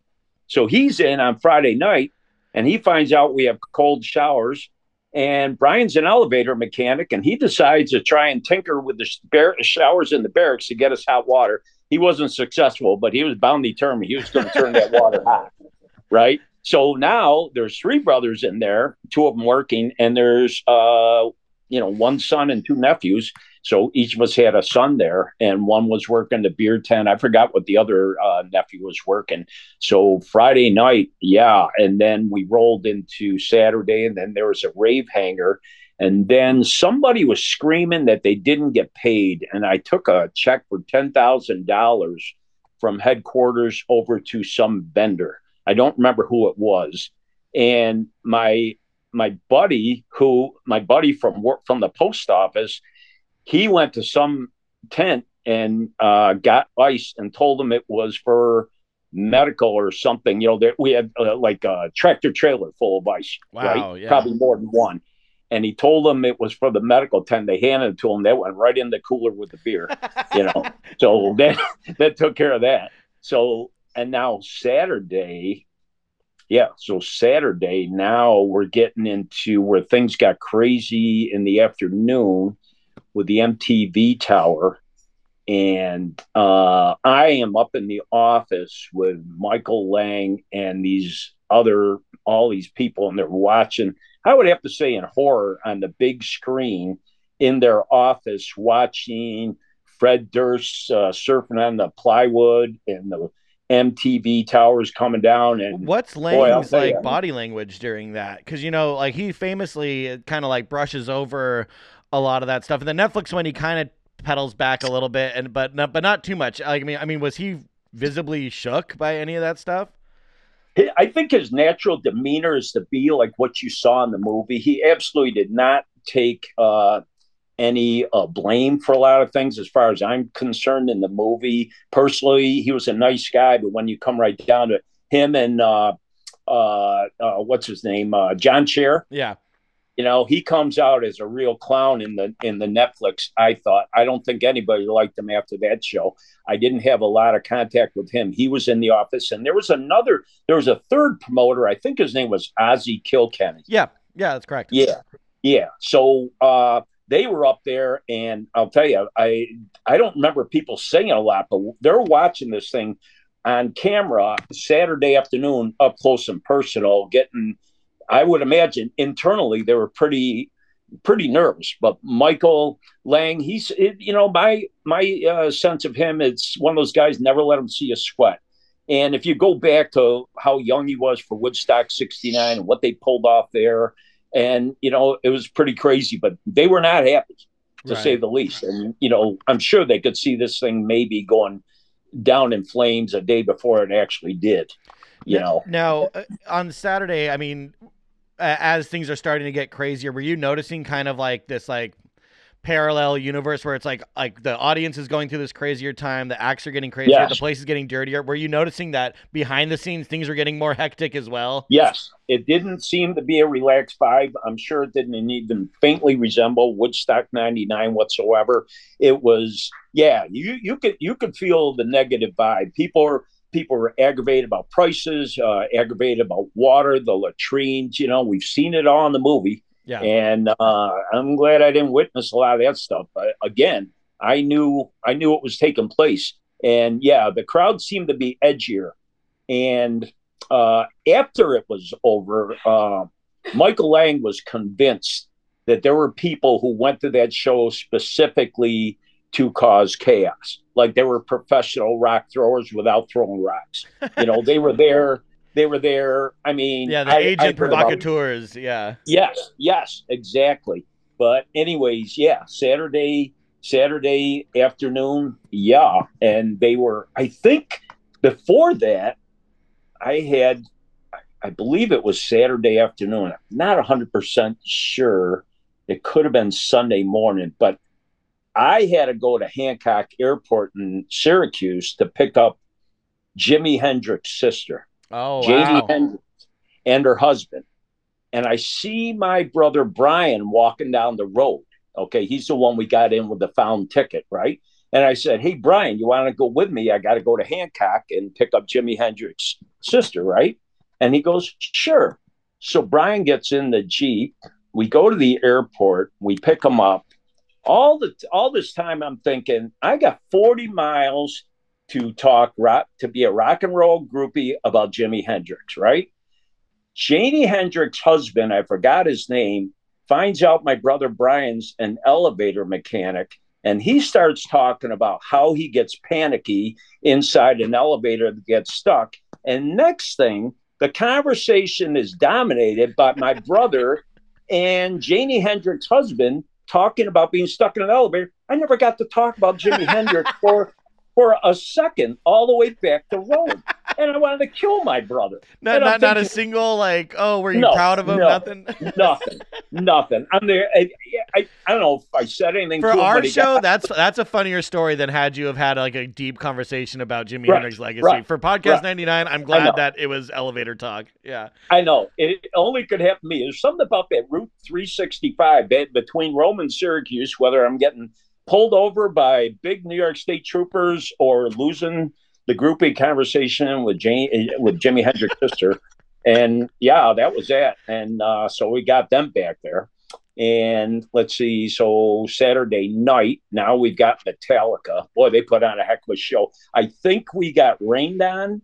Speaker 8: So he's in on Friday night and he finds out we have cold showers. And Brian's an elevator mechanic, and he decides to try and tinker with the bar- showers in the barracks to get us hot water. He wasn't successful, but he was bound determined he was going to turn that water hot, right? So now there's three brothers in there, two of them working, and there's uh, you know one son and two nephews. So each of us had a son there, and one was working the beer tent. I forgot what the other uh, nephew was working. So Friday night, yeah, and then we rolled into Saturday, and then there was a rave hanger, and then somebody was screaming that they didn't get paid, and I took a check for ten thousand dollars from headquarters over to some vendor. I don't remember who it was, and my my buddy, who my buddy from work from the post office, he went to some tent and uh, got ice and told them it was for medical or something. You know, that we had uh, like a tractor trailer full of ice,
Speaker 7: Wow,
Speaker 8: right?
Speaker 7: yeah.
Speaker 8: Probably more than one. And he told them it was for the medical tent. They handed it to him. They went right in the cooler with the beer, you know. so that that took care of that. So and now Saturday, yeah. So Saturday now we're getting into where things got crazy in the afternoon with the MTV tower. And uh, I am up in the office with Michael Lang and these other, all these people, and they're watching, I would have to say, in horror on the big screen in their office, watching Fred Durst uh, surfing on the plywood and the MTV towers coming down. And
Speaker 7: What's Lang's
Speaker 8: tell
Speaker 7: like
Speaker 8: ya.
Speaker 7: body language during that? Because you know, like he famously kind of like brushes over a lot of that stuff. And the Netflix one, he kind of pedals back a little bit, and but not, but not too much. Like, I mean, I mean, was he visibly shook by any of that stuff?
Speaker 8: I think his natural demeanor is to be like what you saw in the movie. He absolutely did not take uh, any uh, blame for a lot of things, as far as I'm concerned. In the movie, personally, he was a nice guy, but when you come right down to him and uh, uh, uh, what's his name, uh, John Scher,
Speaker 7: Yeah,
Speaker 8: you know, he comes out as a real clown in the in the Netflix. I thought I don't think anybody liked him after that show. I didn't have a lot of contact with him. He was in the office, and there was another. There was a third promoter. I think his name was Ossie Kilkenny.
Speaker 7: yeah, yeah. That's correct.
Speaker 8: Yeah, yeah. So uh, they were up there, and I'll tell you, I I don't remember people singing a lot, but they're watching this thing on camera Saturday afternoon, up close and personal, getting. I would imagine internally they were pretty pretty nervous. But Michael Lang, he's it, you know my my uh, sense of him, it's one of those guys never let him see a sweat. And if you go back to how young he was for Woodstock '69 and what they pulled off there, and you know it was pretty crazy, but they were not happy to
Speaker 7: Right.
Speaker 8: say the least. And you know I'm sure they could see this thing maybe going down in flames a day before it actually did. You know.
Speaker 7: Now, uh, on Saturday, I mean, as things are starting to get crazier, were you noticing kind of like this like parallel universe where it's like like the audience is going through this crazier time, the acts are getting crazier,
Speaker 8: Yes.
Speaker 7: the place is getting dirtier. Were you noticing that behind the scenes things are getting more hectic as well?
Speaker 8: Yes, it didn't seem to be a relaxed vibe. I'm sure it didn't even faintly resemble Woodstock '99 whatsoever. It was, yeah, you you could you could feel the negative vibe. People are people were aggravated about prices, uh, aggravated about water, the latrines. You know, we've seen it all in the movie,
Speaker 7: Yeah.
Speaker 8: and uh, I'm glad I didn't witness a lot of that stuff. But again, I knew I knew it was taking place, and yeah, the crowd seemed to be edgier, and uh, after it was over, uh, Michael Lang was convinced that there were people who went to that show specifically to cause chaos. Like they were professional rock throwers without throwing rocks. You know, they were there. They were there. I mean,
Speaker 7: Yeah, the
Speaker 8: I- I
Speaker 7: agent
Speaker 8: about-
Speaker 7: provocateurs. Yeah.
Speaker 8: Yes, yes, exactly. But anyways, yeah, Saturday Saturday afternoon, yeah, and they were I think before that I had I believe it was Saturday afternoon. I'm not 100% sure. It could have been Sunday morning, but I had to go to Hancock Airport in Syracuse to pick up Jimi Hendrix's sister.
Speaker 7: Oh
Speaker 8: Janie
Speaker 7: wow.
Speaker 8: Hendrix and her husband. And I see my brother Brian walking down the road. Okay, he's the one we got in with the found ticket, right? And I said, Hey, Brian, you want to go with me? I got to go to Hancock and pick up Jimi Hendrix's sister, right? And he goes, Sure. So Brian gets in the Jeep. We go to the airport. We pick him up. All the all this time, I'm thinking, I got 40 miles to talk rock to be a rock and roll groupie about Jimi Hendrix, right? Janie Hendrix's husband, I forgot his name, finds out my brother Brian's an elevator mechanic, and he starts talking about how he gets panicky inside an elevator that gets stuck. And next thing, the conversation is dominated by my brother and Janie Hendrix's husband talking about being stuck in an elevator. I never got to talk about Jimi Hendrix for for a second all the way back to Rome. And I wanted to kill my brother.
Speaker 7: Not
Speaker 8: And I'm
Speaker 7: not, not a single like, oh, were you
Speaker 8: No,
Speaker 7: proud of him?
Speaker 8: no.
Speaker 7: Nothing.
Speaker 8: Nothing. Nothing. I'm there. I, I, I don't know if I said anything
Speaker 7: For
Speaker 8: him,
Speaker 7: our show,
Speaker 8: got-
Speaker 7: that's that's a funnier story than had you have had like a deep conversation about Jimi
Speaker 8: Right,
Speaker 7: Hendrix's legacy.
Speaker 8: right,
Speaker 7: For podcast
Speaker 8: right.
Speaker 7: 99, I'm glad that it was elevator talk. Yeah.
Speaker 8: I know. It only could happen to me. There's something about that Route 365 that between Rome and Syracuse, whether I'm getting pulled over by big New York State troopers or losing the groupie conversation with Jane with Jimi Hendrix's sister. And yeah, that was that. And uh, so we got them back there. And let's see, so Saturday night, now we've got Metallica. Boy, they put on a heck of a show. I think we got rained on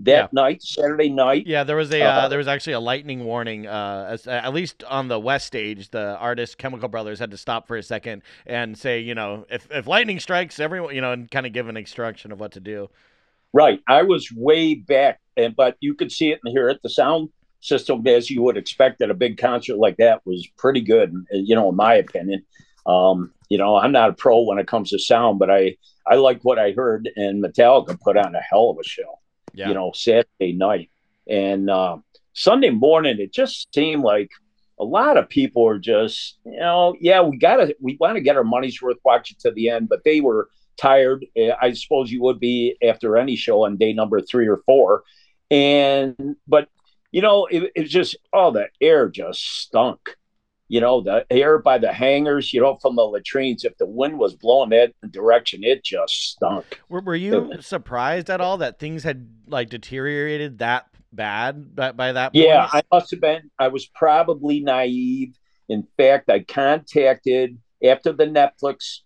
Speaker 8: that
Speaker 7: Yeah.
Speaker 8: night, Saturday night.
Speaker 7: Yeah, there was a uh,
Speaker 8: Uh,
Speaker 7: there was actually a lightning warning. Uh, as, at least on the west stage, the artist Chemical Brothers had to stop for a second and say, you know, if if lightning strikes, everyone, you know, and kind of give an instruction of what to do.
Speaker 8: Right. I was way back, and but you could see it and hear it. The sound system, as you would expect at a big concert like that, was pretty good. You know, in my opinion. Um, you know, I'm not a pro when it comes to sound, but I I like what I heard, and Metallica put on a hell of a show.
Speaker 7: Yeah.
Speaker 8: You know, Saturday night and uh, Sunday morning, it just seemed like a lot of people were just, you know, yeah, we gotta, we want to get our money's worth, watch it to the end, but they were tired. Uh, I suppose you would be after any show on day number three or four. And, but, you know, it, it just, oh, the air just stunk. You know, the air by the hangars, you know, from the latrines, if the wind was blowing that direction, it just stunk.
Speaker 7: Were, were you surprised at all that things had like deteriorated that bad by, by that point?
Speaker 8: Yeah, I must have been. I was probably naive. In fact, I contacted after the Netflix,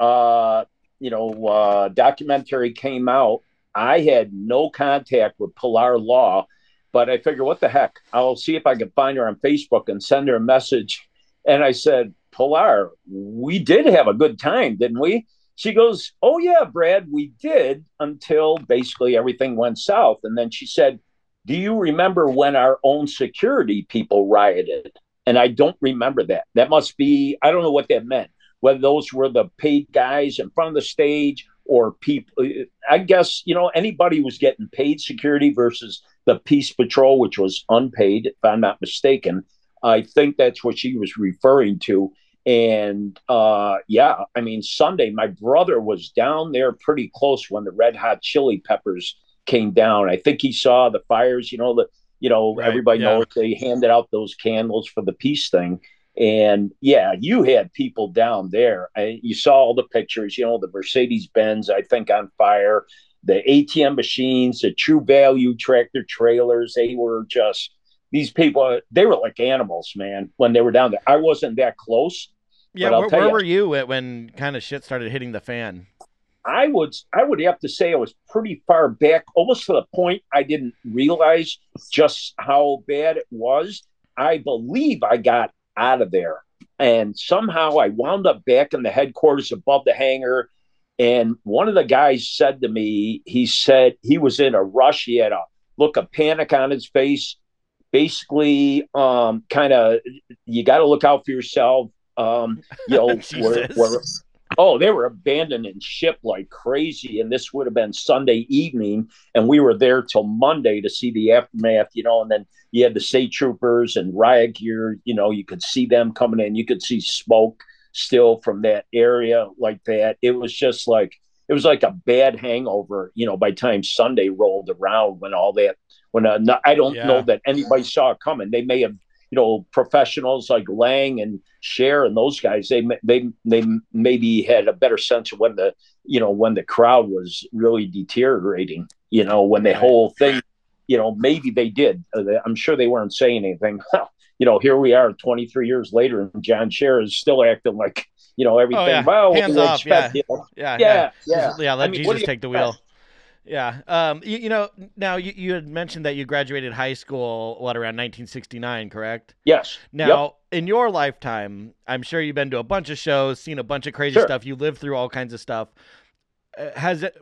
Speaker 8: uh, you know, uh, documentary came out. I had no contact with Pilar Law, but I figured, what the heck? I'll see if I can find her on Facebook and send her a message And I said, Pilar, we did have a good time, didn't we? She goes, Oh, yeah, Brad, we did until basically everything went south. And then she said, Do you remember when our own security people rioted? And I don't remember that. That must be, I don't know what that meant, whether those were the paid guys in front of the stage or people. I guess, you know, anybody was getting paid security versus the Peace Patrol, which was unpaid, if I'm not mistaken. I think that's what she was referring to. And uh, yeah, I mean, Sunday, my brother was down there pretty close when the Red Hot Chili Peppers came down. I think he saw the fires. You know, the you know
Speaker 7: Right,
Speaker 8: everybody
Speaker 7: yeah.
Speaker 8: knows they handed out those candles for the peace thing. And yeah, you had people down there. I, you saw all the pictures. You know, the Mercedes Benz, I think, on fire. The ATM machines, the True Value tractor trailers. They were just these people. They were like animals, man. When they were down there, I wasn't that close.
Speaker 7: Yeah, where, where
Speaker 8: ya-
Speaker 7: were you at when kind of shit started hitting the fan?
Speaker 8: I would I would have to say I was pretty far back, almost to the point I didn't realize just how bad it was. I believe I got out of there, and somehow I wound up back in the headquarters above the hangar. And one of the guys said to me, he said he was in a rush. He had a look of panic on his face. Basically, um, kind of, you got to look out for yourself. Um, you know, where,
Speaker 7: Jesus.
Speaker 8: where Oh, they were abandoning ship like crazy. And this would have been Sunday evening. And we were there till Monday to see the aftermath, you know. And then you had the state troopers and riot gear, you know, you could see them coming in. You could see smoke still from that area like that. It was just like, it was like a bad hangover, you know, by the time Sunday rolled around when all that, when uh, no, I don't
Speaker 7: Yeah.
Speaker 8: know that anybody saw it coming. They may have you know professionals like Lang and Scher and those guys they they they maybe had a better sense of when the you know when the crowd was really deteriorating you know when the whole thing you know maybe they did Uh, I'm sure they weren't saying anything you know here we are 23 years later and John Scher is still acting like you know everything
Speaker 7: Oh, yeah.
Speaker 8: well
Speaker 7: Hands off,
Speaker 8: expect,
Speaker 7: yeah.
Speaker 8: you know?
Speaker 7: Yeah,
Speaker 8: yeah yeah
Speaker 7: yeah. Let
Speaker 8: I mean,
Speaker 7: Jesus take the wheel. Yeah. Um. You, you know. Now you, you had mentioned that you graduated high school what around 1969, correct?
Speaker 8: yes
Speaker 7: Now,
Speaker 8: Yep.
Speaker 7: in your lifetime, I'm sure you've been to a bunch of shows, seen a bunch of crazy
Speaker 8: Sure.
Speaker 7: stuff. You lived through all kinds of stuff. Uh, Has it?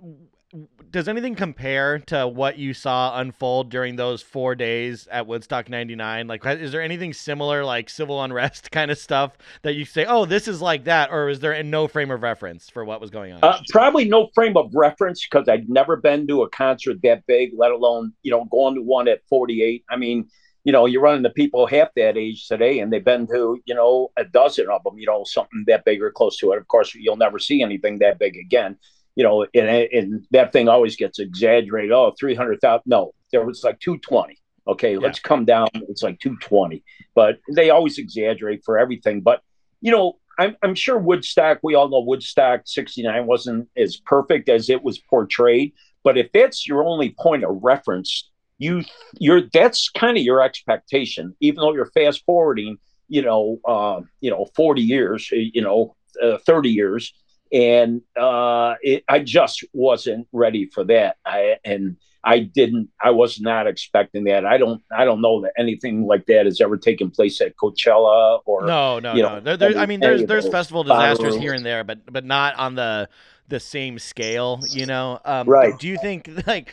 Speaker 7: Does anything compare to what you saw unfold during those four days at Woodstock '99? Like, is there anything similar, like civil unrest kind of stuff, that you say, "Oh, this is like that," or is there no frame of reference for what was going on?
Speaker 8: Uh, probably no frame of reference because I'd never been to a concert that big, let alone you know going to one at 48. I mean, you know, you're running to people half that age today, and they've been to you know a dozen of them. You know, something that big or close to it. Of course, you'll never see anything that big again. You know, and, and that thing always gets exaggerated. Oh, 300,000. No, there was like 220. Okay, let's come down. It's like 220, but they always exaggerate for everything. But you know, I'm, I'm sure Woodstock, we all know Woodstock 69 wasn't as perfect as it was portrayed. But if that's your only point of reference, you you're that's kind of your expectation, even though you're fast forwarding, you know, uh, you know, 40 years, you know, uh, 30 years. And uh, it, I just wasn't ready for that. I, and I didn't, I was not expecting that. I don't, I don't know that anything like that has ever taken place at Coachella or
Speaker 7: no, no,
Speaker 8: you
Speaker 7: no.
Speaker 8: know,
Speaker 7: There, there, I mean, there's there's festival disasters here and there, but but not on the the same scale. You know, um,
Speaker 8: Right.
Speaker 7: Do you think like?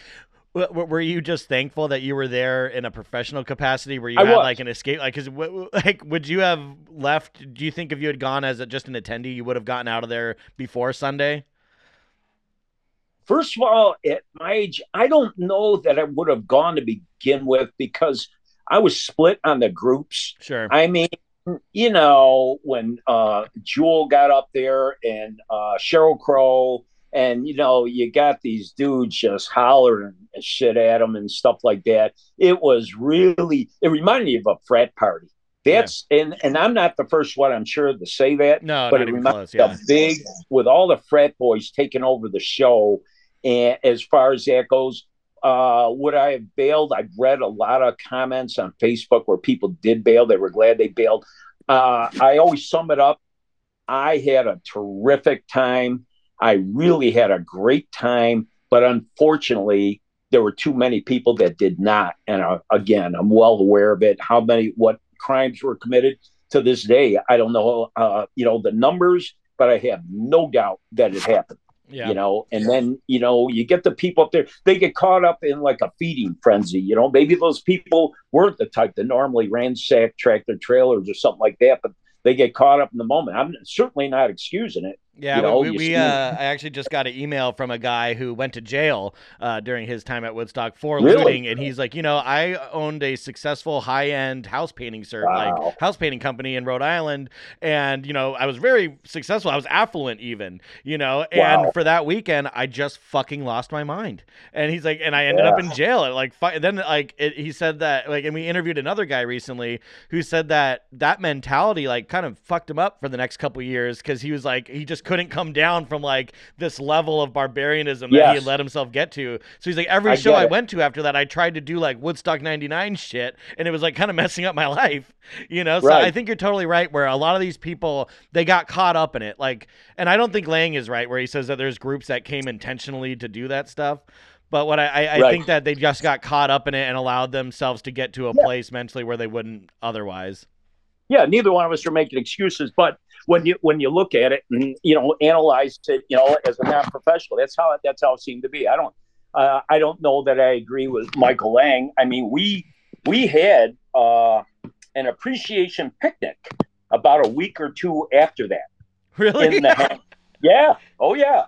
Speaker 7: Were you just thankful that you were there in a professional capacity, where you
Speaker 8: I
Speaker 7: had
Speaker 8: was.
Speaker 7: like an escape? Like, cause like, would you have left? Do you think if you had gone as a, just an attendee, you would have gotten out of there before Sunday?
Speaker 8: First of all, at my age, I don't know that I would have gone to begin with because I was split on the groups.
Speaker 7: Sure.
Speaker 8: I mean, you know, when uh, Jewel got up there and uh, Sheryl Crow, and you know, you got these dudes just hollering shit at them and stuff like that. It was really, it reminded me of a frat party. That's and and I'm not the first one, I'm sure, to say that
Speaker 7: no,
Speaker 8: but it reminds me
Speaker 7: Yeah.
Speaker 8: of big with all the frat boys taking over the show. And as far as that goes, uh, would I have bailed? I've read a lot of comments on Facebook where people did bail. They were glad they bailed. Uh, I always sum it up. I had a terrific time. I really had a great time, but unfortunately, there were too many people that did not. And uh, again, I'm well aware of it. How many, what crimes were committed? to this day, I don't know, uh, you know, the numbers, but I have no doubt that it happened.
Speaker 7: Yeah.
Speaker 8: You know, and then you know you get the people up there. They get caught up in like a feeding frenzy. You know, maybe those people weren't the type that normally ransack tractor trailers or something like that, but they get caught up in the moment. I'm certainly not excusing it.
Speaker 7: Yeah,
Speaker 8: You know,
Speaker 7: we, we uh, I actually just got an email from a guy who went to jail uh, during his time at Woodstock for
Speaker 8: Really?
Speaker 7: looting, and he's like, you know, I owned a successful high-end house painting ser-
Speaker 8: Wow.
Speaker 7: like house painting company in Rhode Island, and you know, I was very successful. I was affluent, even, you know, and
Speaker 8: Wow.
Speaker 7: for that weekend, I just fucking lost my mind. And he's like, and I ended up in jail. At like, then like it, he said that like, and we interviewed another guy recently who said that that mentality like kind of fucked him up for the next couple years because he was like he just couldn't come down from like this level of barbarianism that he had let himself get to. So he's like, every
Speaker 8: I
Speaker 7: show I went to after that, I tried to do like Woodstock '99 shit, and it was like kind of messing up my life, you know. So
Speaker 8: Right.
Speaker 7: I think you're totally right. Where a lot of these people they got caught up in it, like, and I don't think Lang is right where he says that there's groups that came intentionally to do that stuff. But what I, I, I
Speaker 8: Right.
Speaker 7: think that they just got caught up in it and allowed themselves to get to a
Speaker 8: Yeah.
Speaker 7: place mentally where they wouldn't otherwise.
Speaker 8: yeah, neither one of us are making excuses, but when you when you look at it and you know analyze it, you know, as a non-professional, that's how it, that's how it seemed to be. I don't uh, I don't know that I agree with Michael Lang. I mean, we we had uh, an appreciation picnic about a week or two after that
Speaker 7: Really?
Speaker 8: the. Yeah, oh yeah.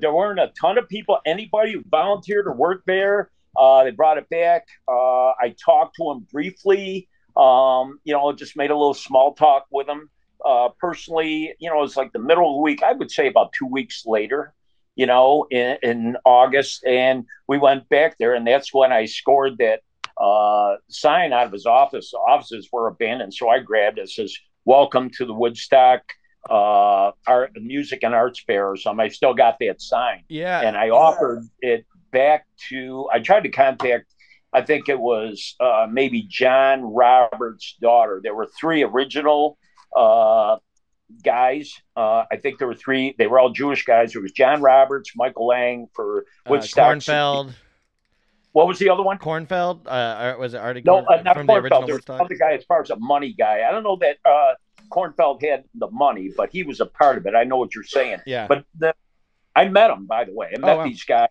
Speaker 8: There weren't a ton of people. Anybody who volunteered to work there, uh, they brought it back. Uh, I talked to him briefly. Um, you know, just made a little small talk with him. Uh, personally, you know, it was like the middle of the week. I would say about two weeks later. You know, in, in August, and we went back there, and that's when I scored that uh, sign out of his office. The offices were abandoned, so I grabbed it. It says, "Welcome to the Woodstock uh, Art, Music and Arts Fair," or something. I still got that sign
Speaker 7: yeah.
Speaker 8: and I offered it back to. I tried to contact. I think it was uh, maybe John Roberts' daughter. There were three original uh, guys. Uh, I think there were three. They were all Jewish guys. It was John Roberts, Michael Lang for
Speaker 7: uh,
Speaker 8: Woodstock.
Speaker 7: Kornfeld.
Speaker 8: What was the other one?
Speaker 7: Kornfeld. Uh, was it Artie?
Speaker 8: No,
Speaker 7: Korn-
Speaker 8: uh, not
Speaker 7: from the original
Speaker 8: Kornfeld. There was another guy as far as a money guy. I don't know that uh, Kornfeld had the money, but he was a part of it. I know what you're saying.
Speaker 7: Yeah.
Speaker 8: But the, I met him, by the way. I met
Speaker 7: wow.
Speaker 8: these guys.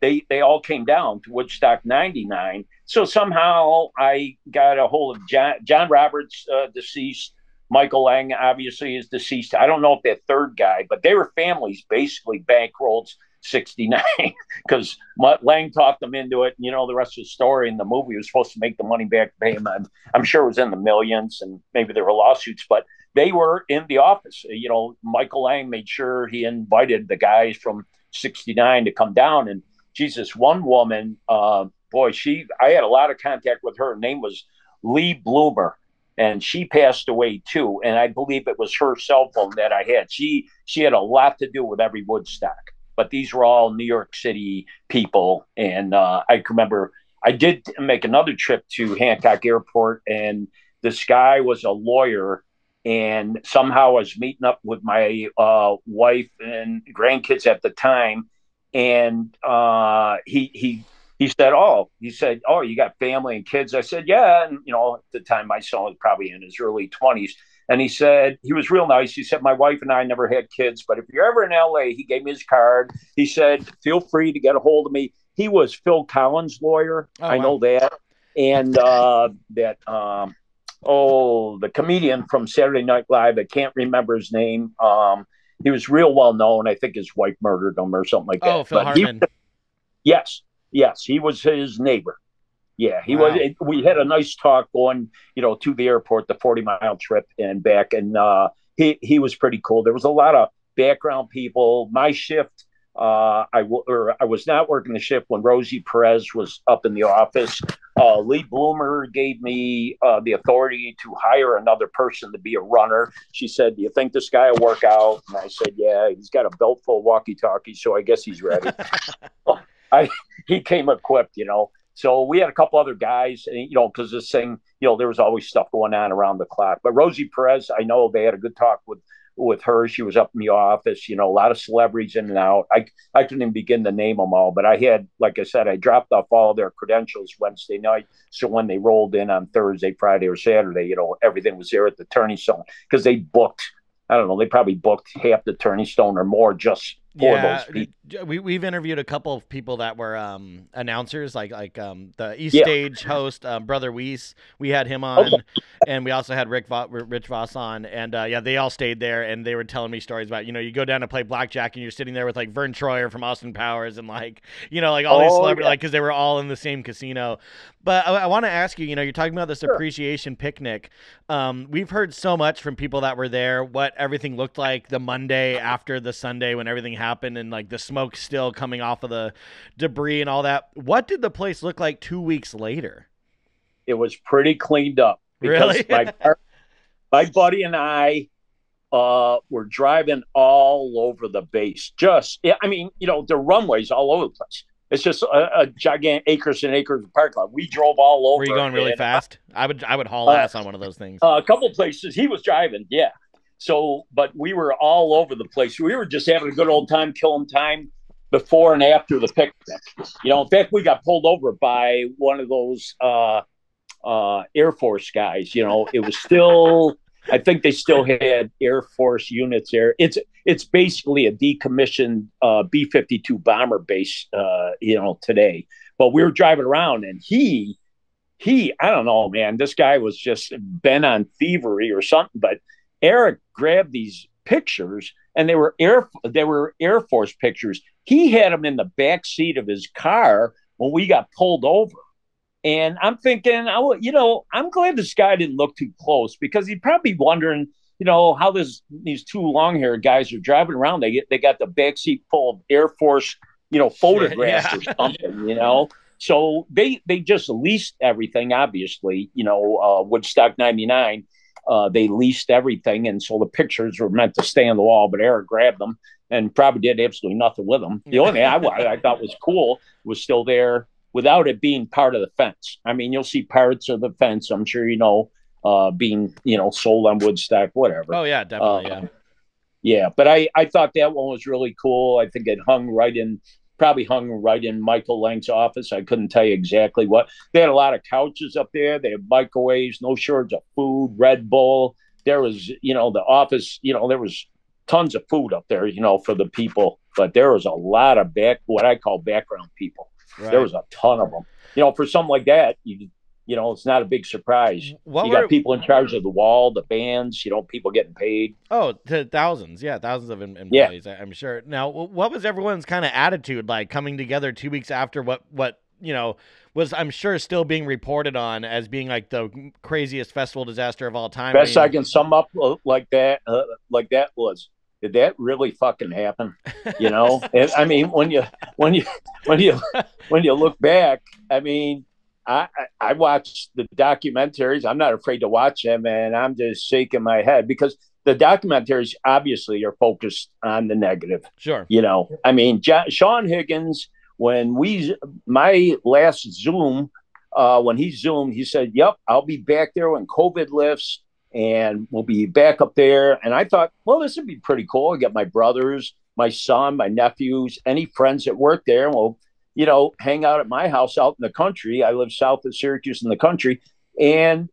Speaker 8: They they all came down to Woodstock '99. So somehow I got a hold of John, John Roberts, uh, deceased. Michael Lang obviously is deceased. I don't know if that third guy, but they were families basically bankrolled 69 because Lang talked them into it. And, you know, the rest of the story in the movie was supposed to make the money back pay him. I'm, I'm sure it was in the millions and maybe there were lawsuits, but they were in the office. You know, Michael Lang made sure he invited the guys from 69 to come down. And Jesus, one woman, uh, boy, she, I had a lot of contact with her. Her name was Lee Blumer. And she passed away too, and I believe it was her cell phone that I had. She she had a lot to do with every Woodstock but these were all New York City people. And uh, I remember I did make another trip to Hancock Airport, and this guy was a lawyer. And somehow I was meeting up with my uh, wife and grandkids at the time, and uh, he he he said, "Oh, he said, oh, you got family and kids." I said, "Yeah," and you know, at the time my son was probably in his early twenties. And he said, he was real nice. He said, My wife and I never had kids, but if you're ever in LA, he gave me his card. He said, Feel free to get a hold of me. He was Phil Collins' lawyer.
Speaker 7: Oh,
Speaker 8: I
Speaker 7: wow.
Speaker 8: know that. And uh, that, um, oh, the comedian from Saturday Night Live, I can't remember his name. Um, he was real well known. I think his wife murdered him or something like that.
Speaker 7: Oh, Phil
Speaker 8: But he-
Speaker 7: Hartman.
Speaker 8: yes, yes, he was his neighbor. Yeah, he
Speaker 7: Wow.
Speaker 8: was. We had a nice talk going, you know, to the airport, the forty mile trip and back, and uh, he he was pretty cool. There was a lot of background people. My shift, uh, I w- or I was not working the shift when Rosie Perez was up in the office. Uh, Lee Blumer gave me uh, the authority to hire another person to be a runner. She said, "Do you think this guy will work out?" And I said, "Yeah, he's got a belt full of walkie talkies, so I guess he's ready." I he came equipped, you know. So we had a couple other guys, and you know, because this thing, you know, there was always stuff going on around the clock. But Rosie Perez, I know they had a good talk with with her. She was up in the office, you know, a lot of celebrities in and out. I I couldn't even begin to name them all, but I had, like I said, I dropped off all their credentials Wednesday night. So when they rolled in on Thursday, Friday, or Saturday, you know, everything was there at the Turning Stone because they booked. I don't know. They probably booked half the Turning Stone or more just
Speaker 7: yeah,
Speaker 8: those people.
Speaker 7: d- we we've interviewed a couple of people that were um, announcers, like like um, the East
Speaker 8: Yeah.
Speaker 7: Stage host, um, Brother Wease. We had him on,
Speaker 8: Okay.
Speaker 7: and we also had Rick Vo- Rich Voss on, and uh, yeah, they all stayed there, and they were telling me stories about you know you go down to play blackjack, and you're sitting there with like Verne Troyer from Austin Powers, and like you know like all these
Speaker 8: Oh,
Speaker 7: celebrities,
Speaker 8: yeah.
Speaker 7: like because they were all in the same casino. But I, I want to ask you, you know, you're talking about this
Speaker 8: Sure.
Speaker 7: appreciation picnic. Um, we've heard so much from people that were there, what everything looked like the Monday after the Sunday when everything happened, and like the smoke still coming off of the debris and all that. What did the place look like two weeks later?
Speaker 8: it was pretty cleaned up because
Speaker 7: Really?
Speaker 8: my my buddy and I uh, were driving all over the base. Just yeah, I mean, you know, the runways all over the place. It's just a, a gigantic acres and acres of parking lot. We drove all over.
Speaker 7: Were you going really fast? I would I would haul
Speaker 8: Uh,
Speaker 7: ass on one of those things.
Speaker 8: Uh, a couple places he was driving, yeah. So, but we were all over the place. We were just having a good old time, killing time before and after the picnic. You know, in fact, we got pulled over by one of those uh, uh, Air Force guys. You know, it was still, I think they still had Air Force units there. It's it's basically a decommissioned uh, B fifty two bomber base. Uh, you know, today, but we were driving around, and he he, I don't know, man. This guy was just bent on thievery or something. But Eric grabbed these pictures, and they were air they were Air Force pictures. He had them in the back seat of his car when we got pulled over. And I'm thinking, I, will- you know, I'm glad this guy didn't look too close because he'd probably be wondering, you know, how this these two long haired guys are driving around. They get they got the back seat full of Air Force, you know, photographs
Speaker 7: Yeah.
Speaker 8: or something, you know. So they they just leased everything. Obviously, you know, uh, Woodstock '99. Uh, they leased everything, and so the pictures were meant to stay on the wall. But Eric grabbed them and probably did absolutely nothing with them. The only thing I, I thought was cool was still there without it being part of the fence. I mean, you'll see parts of the fence. I'm sure you know, uh, being you know sold on Woodstock, whatever.
Speaker 7: Oh yeah, definitely.
Speaker 8: Uh,
Speaker 7: yeah.
Speaker 8: Yeah, but I I thought that one was really cool. I think it hung right in probably hung right in Michael Lang's office. I couldn't tell you exactly what. They had a lot of couches up there. They had microwaves, no shortage of food, Red Bull. There was, you know, the office, you know, there was tons of food up there, you know, for the people. But there was a lot of back what I call background people.
Speaker 7: Right.
Speaker 8: There was a ton of them. You know, for something like that, you you know, it's not a big surprise.
Speaker 7: What
Speaker 8: you
Speaker 7: were-
Speaker 8: got people in charge of the wall, the bands, you know, people getting paid.
Speaker 7: Oh, to thousands, yeah, thousands of em-
Speaker 8: Yeah.
Speaker 7: employees. I- I'm sure. Now, what was everyone's kind of attitude like coming together two weeks after what what you know was I'm sure still being reported on as being like the craziest festival disaster of all time.
Speaker 8: Best
Speaker 7: I
Speaker 8: I can sum up uh, like that, uh, like that was, did that really fucking happen? You know, And, I mean, when you when you when you when you look back, I mean, I I I watched the documentaries. I'm not afraid to watch them, and I'm just shaking my head because the documentaries obviously are focused on the negative.
Speaker 7: sure.
Speaker 8: You know, I mean, Sean Higgins, when we, my last Zoom, uh, when he Zoomed, he said, Yep, I'll be back there when COVID lifts and we'll be back up there. And I thought, Well, this would be pretty cool. I get my brothers, my son, my nephews, any friends that work there. And we'll, you know, hang out at my house out in the country. I live south of Syracuse in the country. And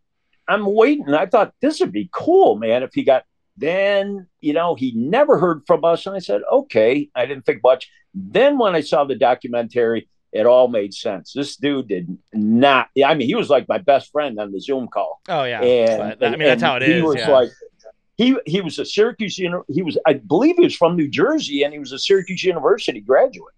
Speaker 8: I'm waiting. I thought this would be cool, man, if he got then, you know, he never heard from us. And I said, okay. I didn't think much. Then when I saw the documentary, it all made sense. This dude did not, I mean, he was like my best friend on the Zoom call.
Speaker 7: Oh yeah.
Speaker 8: And,
Speaker 7: I mean, that's how it
Speaker 8: he
Speaker 7: is.
Speaker 8: was
Speaker 7: yeah.
Speaker 8: like, he, he was a Syracuse, uni- he was, I believe he was from New Jersey and he was a Syracuse University graduate.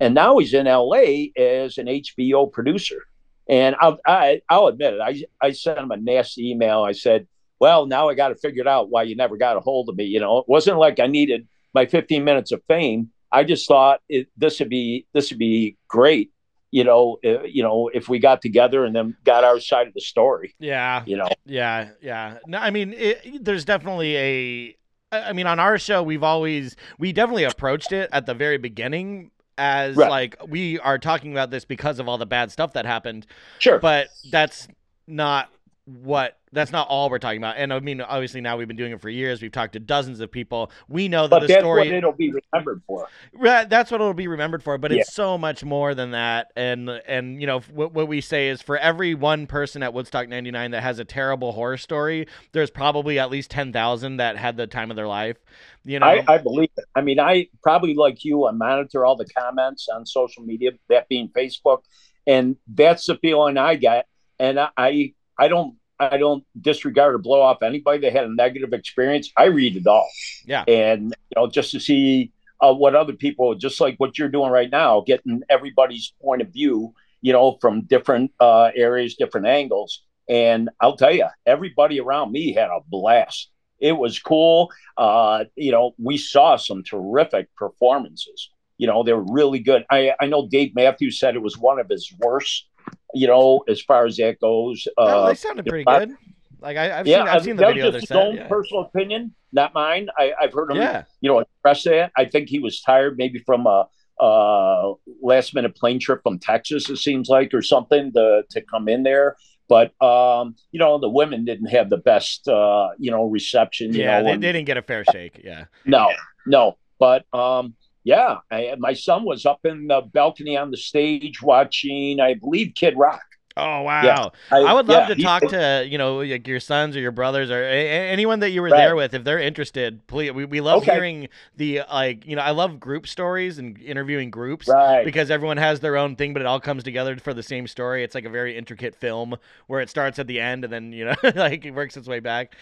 Speaker 8: And now he's in LA as an HBO producer. And I'll, I, I'll admit it. I, I sent him a nasty email. I said, well, now I got to figure it out why you never got a hold of me. You know, it wasn't like I needed my 15 minutes of fame. I just thought it, this would be this would be great. You know, uh, you know, if we got together and then got our side of the story.
Speaker 7: yeah.
Speaker 8: You know,
Speaker 7: Yeah, yeah. No, I mean, it, there's definitely a I mean, on our show, we've always we definitely approached it at the very beginning as
Speaker 8: Right.
Speaker 7: like we are talking about this because of all the bad stuff that happened,
Speaker 8: Sure.
Speaker 7: but that's not what that's not all we're talking about. And I mean, obviously now we've been doing it for years. We've talked to dozens of people. We know that
Speaker 8: but
Speaker 7: the
Speaker 8: that's
Speaker 7: story
Speaker 8: what it'll be remembered for.
Speaker 7: Right, that's what it'll be remembered for, but
Speaker 8: Yeah.
Speaker 7: it's so much more than that. And and you know what, what we say is for every one person at Woodstock '99 that has a terrible horror story, there's probably at least ten thousand that had the time of their life. You know,
Speaker 8: I, I believe it. I mean, I probably like you, I monitor all the comments on social media, that being Facebook, and that's the feeling I get. And I, I, I don't, I don't disregard or blow off anybody that had a negative experience. I read it all,
Speaker 7: yeah,
Speaker 8: and you know, just to see uh, what other people, just like what you're doing right now, getting everybody's point of view, you know, from different uh, areas, different angles. And I'll tell you, everybody around me had a blast. It was cool. Uh, you know, we saw some terrific performances. You know, they were really good. I, I know Dave Matthews said it was one of his worst, you know, as far as that goes.
Speaker 7: That-
Speaker 8: Uh,
Speaker 7: they sounded pretty
Speaker 8: I-
Speaker 7: good. Like I, I've
Speaker 8: yeah,
Speaker 7: seen, I've seen the
Speaker 8: that
Speaker 7: video
Speaker 8: was just his own
Speaker 7: Yeah.
Speaker 8: personal opinion, not mine. I, I've heard him,
Speaker 7: yeah,
Speaker 8: you know, express that. I think he was tired, maybe from a, uh last minute plane trip from Texas. It seems like, or something, to to come in there. But um, you know, the women didn't have the best, uh, you know, reception. You
Speaker 7: yeah,
Speaker 8: know,
Speaker 7: they,
Speaker 8: and-
Speaker 7: they didn't get a fair shake. Yeah,
Speaker 8: no, no. But um, yeah, I, my son was up in the balcony on the stage watching, I believe, Kid Rock.
Speaker 7: Oh wow!
Speaker 8: I,
Speaker 7: I would love
Speaker 8: yeah,
Speaker 7: to
Speaker 8: he-
Speaker 7: talk to you know like your sons or your brothers or anyone that you were
Speaker 8: Right.
Speaker 7: there with if they're interested. Please, we, we love
Speaker 8: Okay.
Speaker 7: hearing the like you know I love group stories and interviewing groups
Speaker 8: Right.
Speaker 7: because everyone has their own thing, but it all comes together for the same story. It's like a very intricate film where it starts at the end and then you know like it works its way back.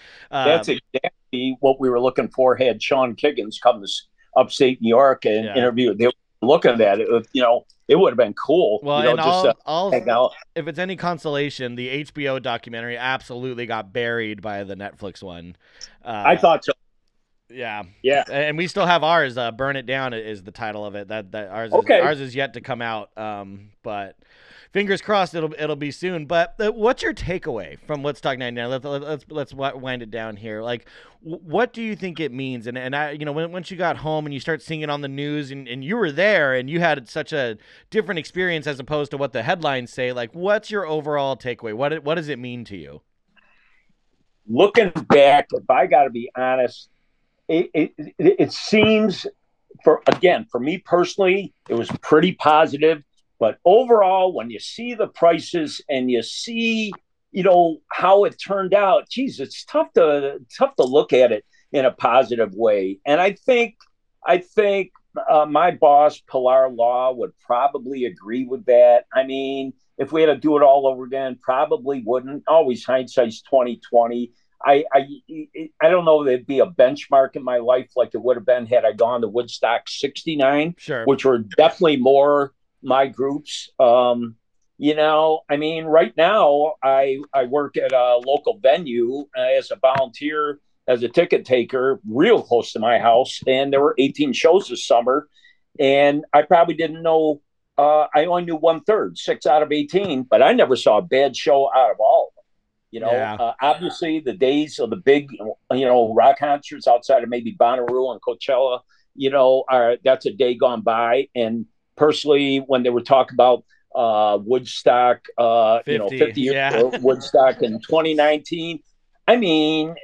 Speaker 8: That's um, exactly what we were looking for. Had Sean Kiggins come to upstate New York and
Speaker 7: Yeah.
Speaker 8: interview, they were looking at it. You know, it would have been cool.
Speaker 7: well,
Speaker 8: you know,
Speaker 7: and
Speaker 8: just
Speaker 7: all,
Speaker 8: to
Speaker 7: all
Speaker 8: hang out.
Speaker 7: if it's any consolation, the HBO documentary absolutely got buried by the Netflix one. Uh,
Speaker 8: I thought so.
Speaker 7: yeah.
Speaker 8: Yeah.
Speaker 7: and we still have ours. Uh, "Burn It Down" is the title of it. That that ours
Speaker 8: Okay.
Speaker 7: is, ours is yet to come out. Um, but fingers crossed it'll it'll be soon. But uh, what's your takeaway from Woodstock '99? Let's let's let's, let's wind it down here. Like, what do you think it means? And and I, you know, when once you got home and you start seeing it on the news, and, and you were there, and you had such a different experience as opposed to what the headlines say. Like, what's your overall takeaway? What what does it mean to you?
Speaker 8: looking back, if I got to be honest, it, it it seems for again for me personally, it was pretty positive. But overall, when you see the prices and you see, you know, how it turned out, geez, it's tough to tough to look at it in a positive way. And I think I think uh, my boss, Pilar Law, would probably agree with that. I mean, if we had to do it all over again, probably wouldn't. Always hindsight's twenty twenty. I, I I don't know. There'd be a benchmark in my life like it would have been had I gone to Woodstock '69,
Speaker 7: Sure.
Speaker 8: which were definitely more my groups. Um, you know, I mean, right now I I work at a local venue uh, as a volunteer, as a ticket taker, real close to my house, and there were 18 shows this summer, and I probably didn't know. Uh, I only knew one third, six out of 18, but I never saw a bad show out of all of them. You know,
Speaker 7: Yeah.
Speaker 8: uh, obviously the days of the big, you know, rock concerts outside of maybe Bonnaroo and Coachella, you know, are that's a day gone by. And personally, when they were talking about uh, Woodstock, uh, you know,
Speaker 7: 50,
Speaker 8: 50 years
Speaker 7: yeah.
Speaker 8: Woodstock in 2019, I mean,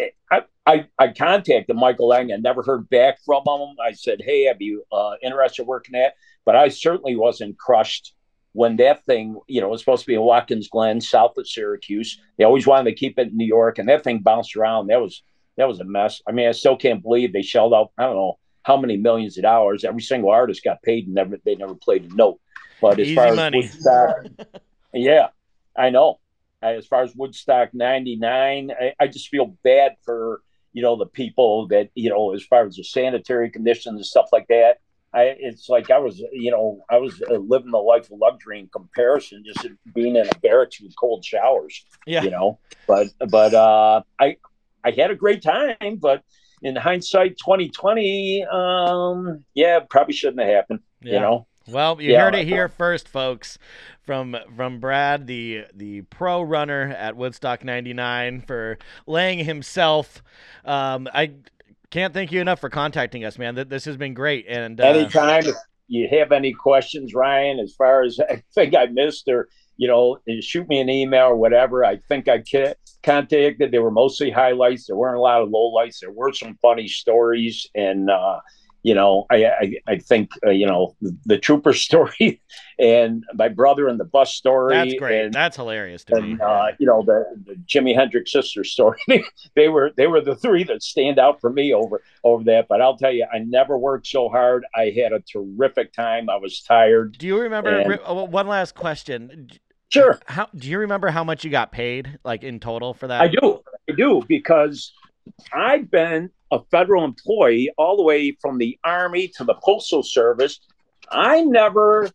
Speaker 8: eh, I, I, I contacted Michael Lang. I never heard back from him. I said, hey, have you uh, interested working at, but I certainly wasn't crushed when that thing, you know, was supposed to be in Watkins Glen, south of Syracuse. They always wanted to keep it in New York, and that thing bounced around. That was that was a mess. I mean, I still can't believe they shelled out. I don't know how many millions of dollars. Every single artist got paid, and never they never played a note. But as
Speaker 7: Easy
Speaker 8: far
Speaker 7: money.
Speaker 8: as Woodstock, yeah, I know. As far as Woodstock '99, I, I just feel bad for you know the people that you know as far as the sanitary conditions and stuff like that. I it's like I was you know I was uh, living the life of luxury in comparison, just being in a barracks with cold showers.
Speaker 7: Yeah.
Speaker 8: You know, but but uh, I I had a great time, but in hindsight, 2020, um, yeah, probably shouldn't have happened. You know,
Speaker 7: Well, you
Speaker 8: Yeah,
Speaker 7: heard it here first, folks, from from Brad, the the pro runner at Woodstock '99, for laying himself. Um, I can't thank you enough for contacting us, man. This has been great, and uh,
Speaker 8: anytime. you have any questions, Ryan, as far as anything I missed, or you know, shoot me an email or whatever. I think I contacted. They were mostly highlights. There weren't a lot of lowlights. There were some funny stories, and uh, you know, I I, I think uh, you know the, the, trooper story and my brother and the bus story.
Speaker 7: That's great.
Speaker 8: And,
Speaker 7: That's hilarious to
Speaker 8: and,
Speaker 7: me.
Speaker 8: Uh, you know the, the Jimi Hendrix sister story. they were they were the three that stand out for me over over that. But I'll tell you, I never worked so hard. I had a terrific time. I was tired.
Speaker 7: Do you remember?
Speaker 8: and-
Speaker 7: oh, one last question.
Speaker 8: Sure.
Speaker 7: How do you remember how much you got paid, like in total for that?
Speaker 8: I do. I do because I've been a federal employee all the way from the Army to the Postal Service. I never,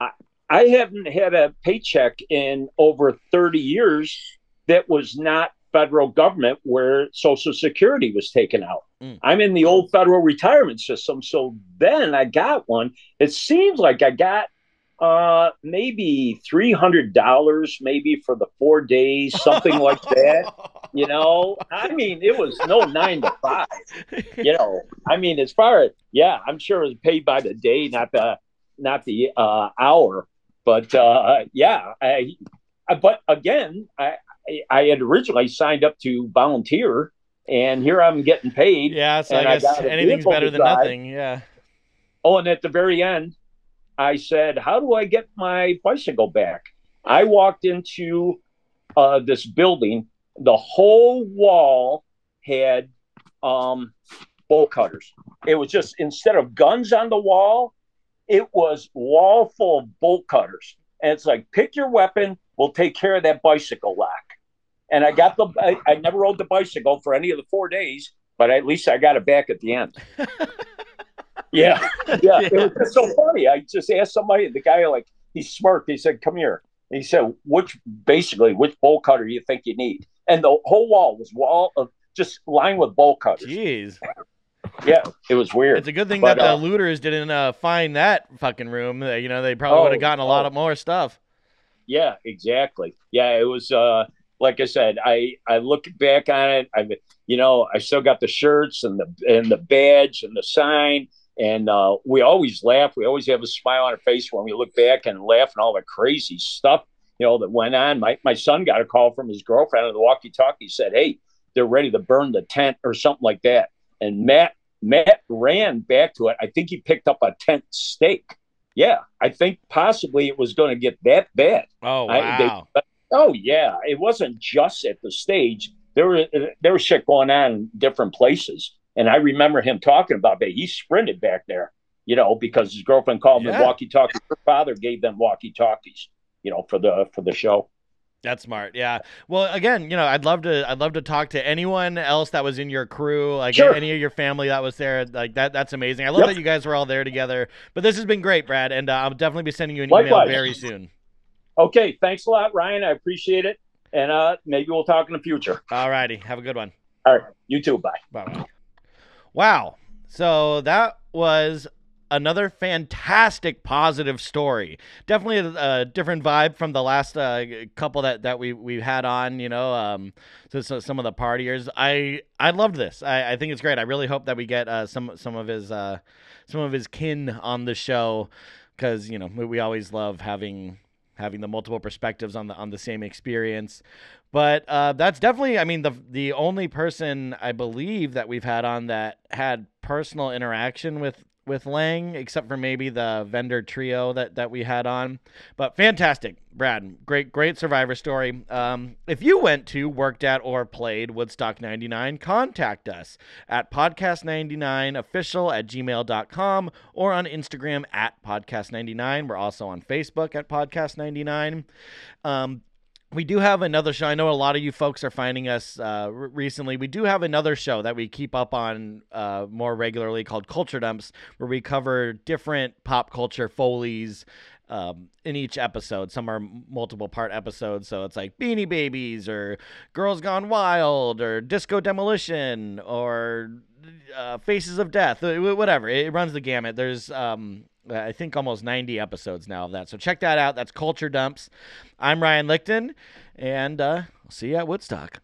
Speaker 8: I, I haven't had a paycheck in over 30 years that was not federal government where Social Security was taken out.
Speaker 7: Mm.
Speaker 8: I'm in the old federal retirement system. So then I got one. It seems like I got uh maybe three hundred dollars maybe for the four days something like that you know i mean it was no nine to five you know i mean as far as yeah i'm sure it was paid by the day not the not the uh hour but uh yeah i, I but again i i had originally signed up to volunteer and here i'm getting paid
Speaker 7: yeah, so I
Speaker 8: I
Speaker 7: guess
Speaker 8: a
Speaker 7: anything's better than nothing. Yeah.
Speaker 8: Oh, and at the very end, I said, How do I get my bicycle back? I walked into uh, this building, the whole wall had um, bolt cutters. It was just instead of guns on the wall, it was wall full of bolt cutters. And it's like, pick your weapon, we'll take care of that bicycle lock. And I got the, I, I never rode the bicycle for any of the four days, but at least I got it back at the end. Yeah, yeah. It was just so funny. I just asked somebody, the guy like he smirked. He said, "Come here." And he said, "Which basically which bowl cutter do you think you need?" And the whole wall was wall of just lined with bowl cutters.
Speaker 7: Jeez.
Speaker 8: Yeah, it was weird.
Speaker 7: It's a good thing
Speaker 8: But,
Speaker 7: that the
Speaker 8: uh,
Speaker 7: looters didn't uh, find that fucking room. You know, they probably
Speaker 8: Oh,
Speaker 7: would have gotten a lot
Speaker 8: oh.
Speaker 7: of more stuff.
Speaker 8: Yeah, exactly. Yeah, it was. uh Like I said, I I look back on it. I you know I still got the shirts and the and the badge and the sign. And uh, we always laugh. We always have a smile on our face when we look back and laugh and all the crazy stuff, you know, that went on. My my son got a call from his girlfriend on the walkie-talkie. Said, "Hey, they're ready to burn the tent or something like that." And Matt Matt ran back to it. I think he picked up a tent stake. Yeah, I think possibly it was going to get that bad.
Speaker 7: Oh
Speaker 8: I- they-
Speaker 7: wow.
Speaker 8: Oh yeah, it wasn't just at the stage. There were there was shit going on in different places, and I remember him talking about that. He sprinted back there, you know, because his girlfriend called
Speaker 7: Yeah.
Speaker 8: him walkie talkie. Her father gave them walkie talkies, you know, for the for the show.
Speaker 7: That's smart. Yeah. Well, again, you know, I'd love to. I'd love to talk to anyone else that was in your crew, like
Speaker 8: Sure.
Speaker 7: any of your family that was there. Like that. That's amazing. I love
Speaker 8: Yep.
Speaker 7: that you guys were all there together. But this has been great, Brad, and uh, I'll definitely be sending you an email
Speaker 8: Likewise.
Speaker 7: very soon.
Speaker 8: Okay, thanks a lot, Ryan. I appreciate it, and uh, maybe we'll talk in the future.
Speaker 7: All righty. Have a good one.
Speaker 8: All right, you too. Bye
Speaker 7: bye. Wow. So that was another fantastic positive story. Definitely a, a different vibe from the last uh, couple that, that we we had on. You know, um, so, so some of the partiers. I I loved this. I, I think it's great. I really hope that we get uh, some some of his uh, some of his kin on the show because you know we, we always love having having the multiple perspectives on the on the same experience. But uh, that's definitely, I mean, the the only person I believe that we've had on that had personal interaction with with Lang, except for maybe the vendor trio that that we had on. But fantastic, Brad, great great Survivor story. Um, if you went to, worked at, or played Woodstock '99, contact us at podcast99official at gmail.com or on Instagram at podcast99. We're also on Facebook at podcast99. Um, we do have another show. I know a lot of you folks are finding us uh, recently. We do have another show that we keep up on uh, more regularly called Culture Dumps, where we cover different pop culture folies um, in each episode. Some are multiple part episodes, so it's like Beanie Babies or Girls Gone Wild or Disco Demolition or uh, Faces of Death, uh, wh- whatever. It runs the gamut. There's um, I think almost 90 episodes now of that. So check that out. That's Culture Dumps. I'm Ryan Lichten, and uh, see you at Woodstock.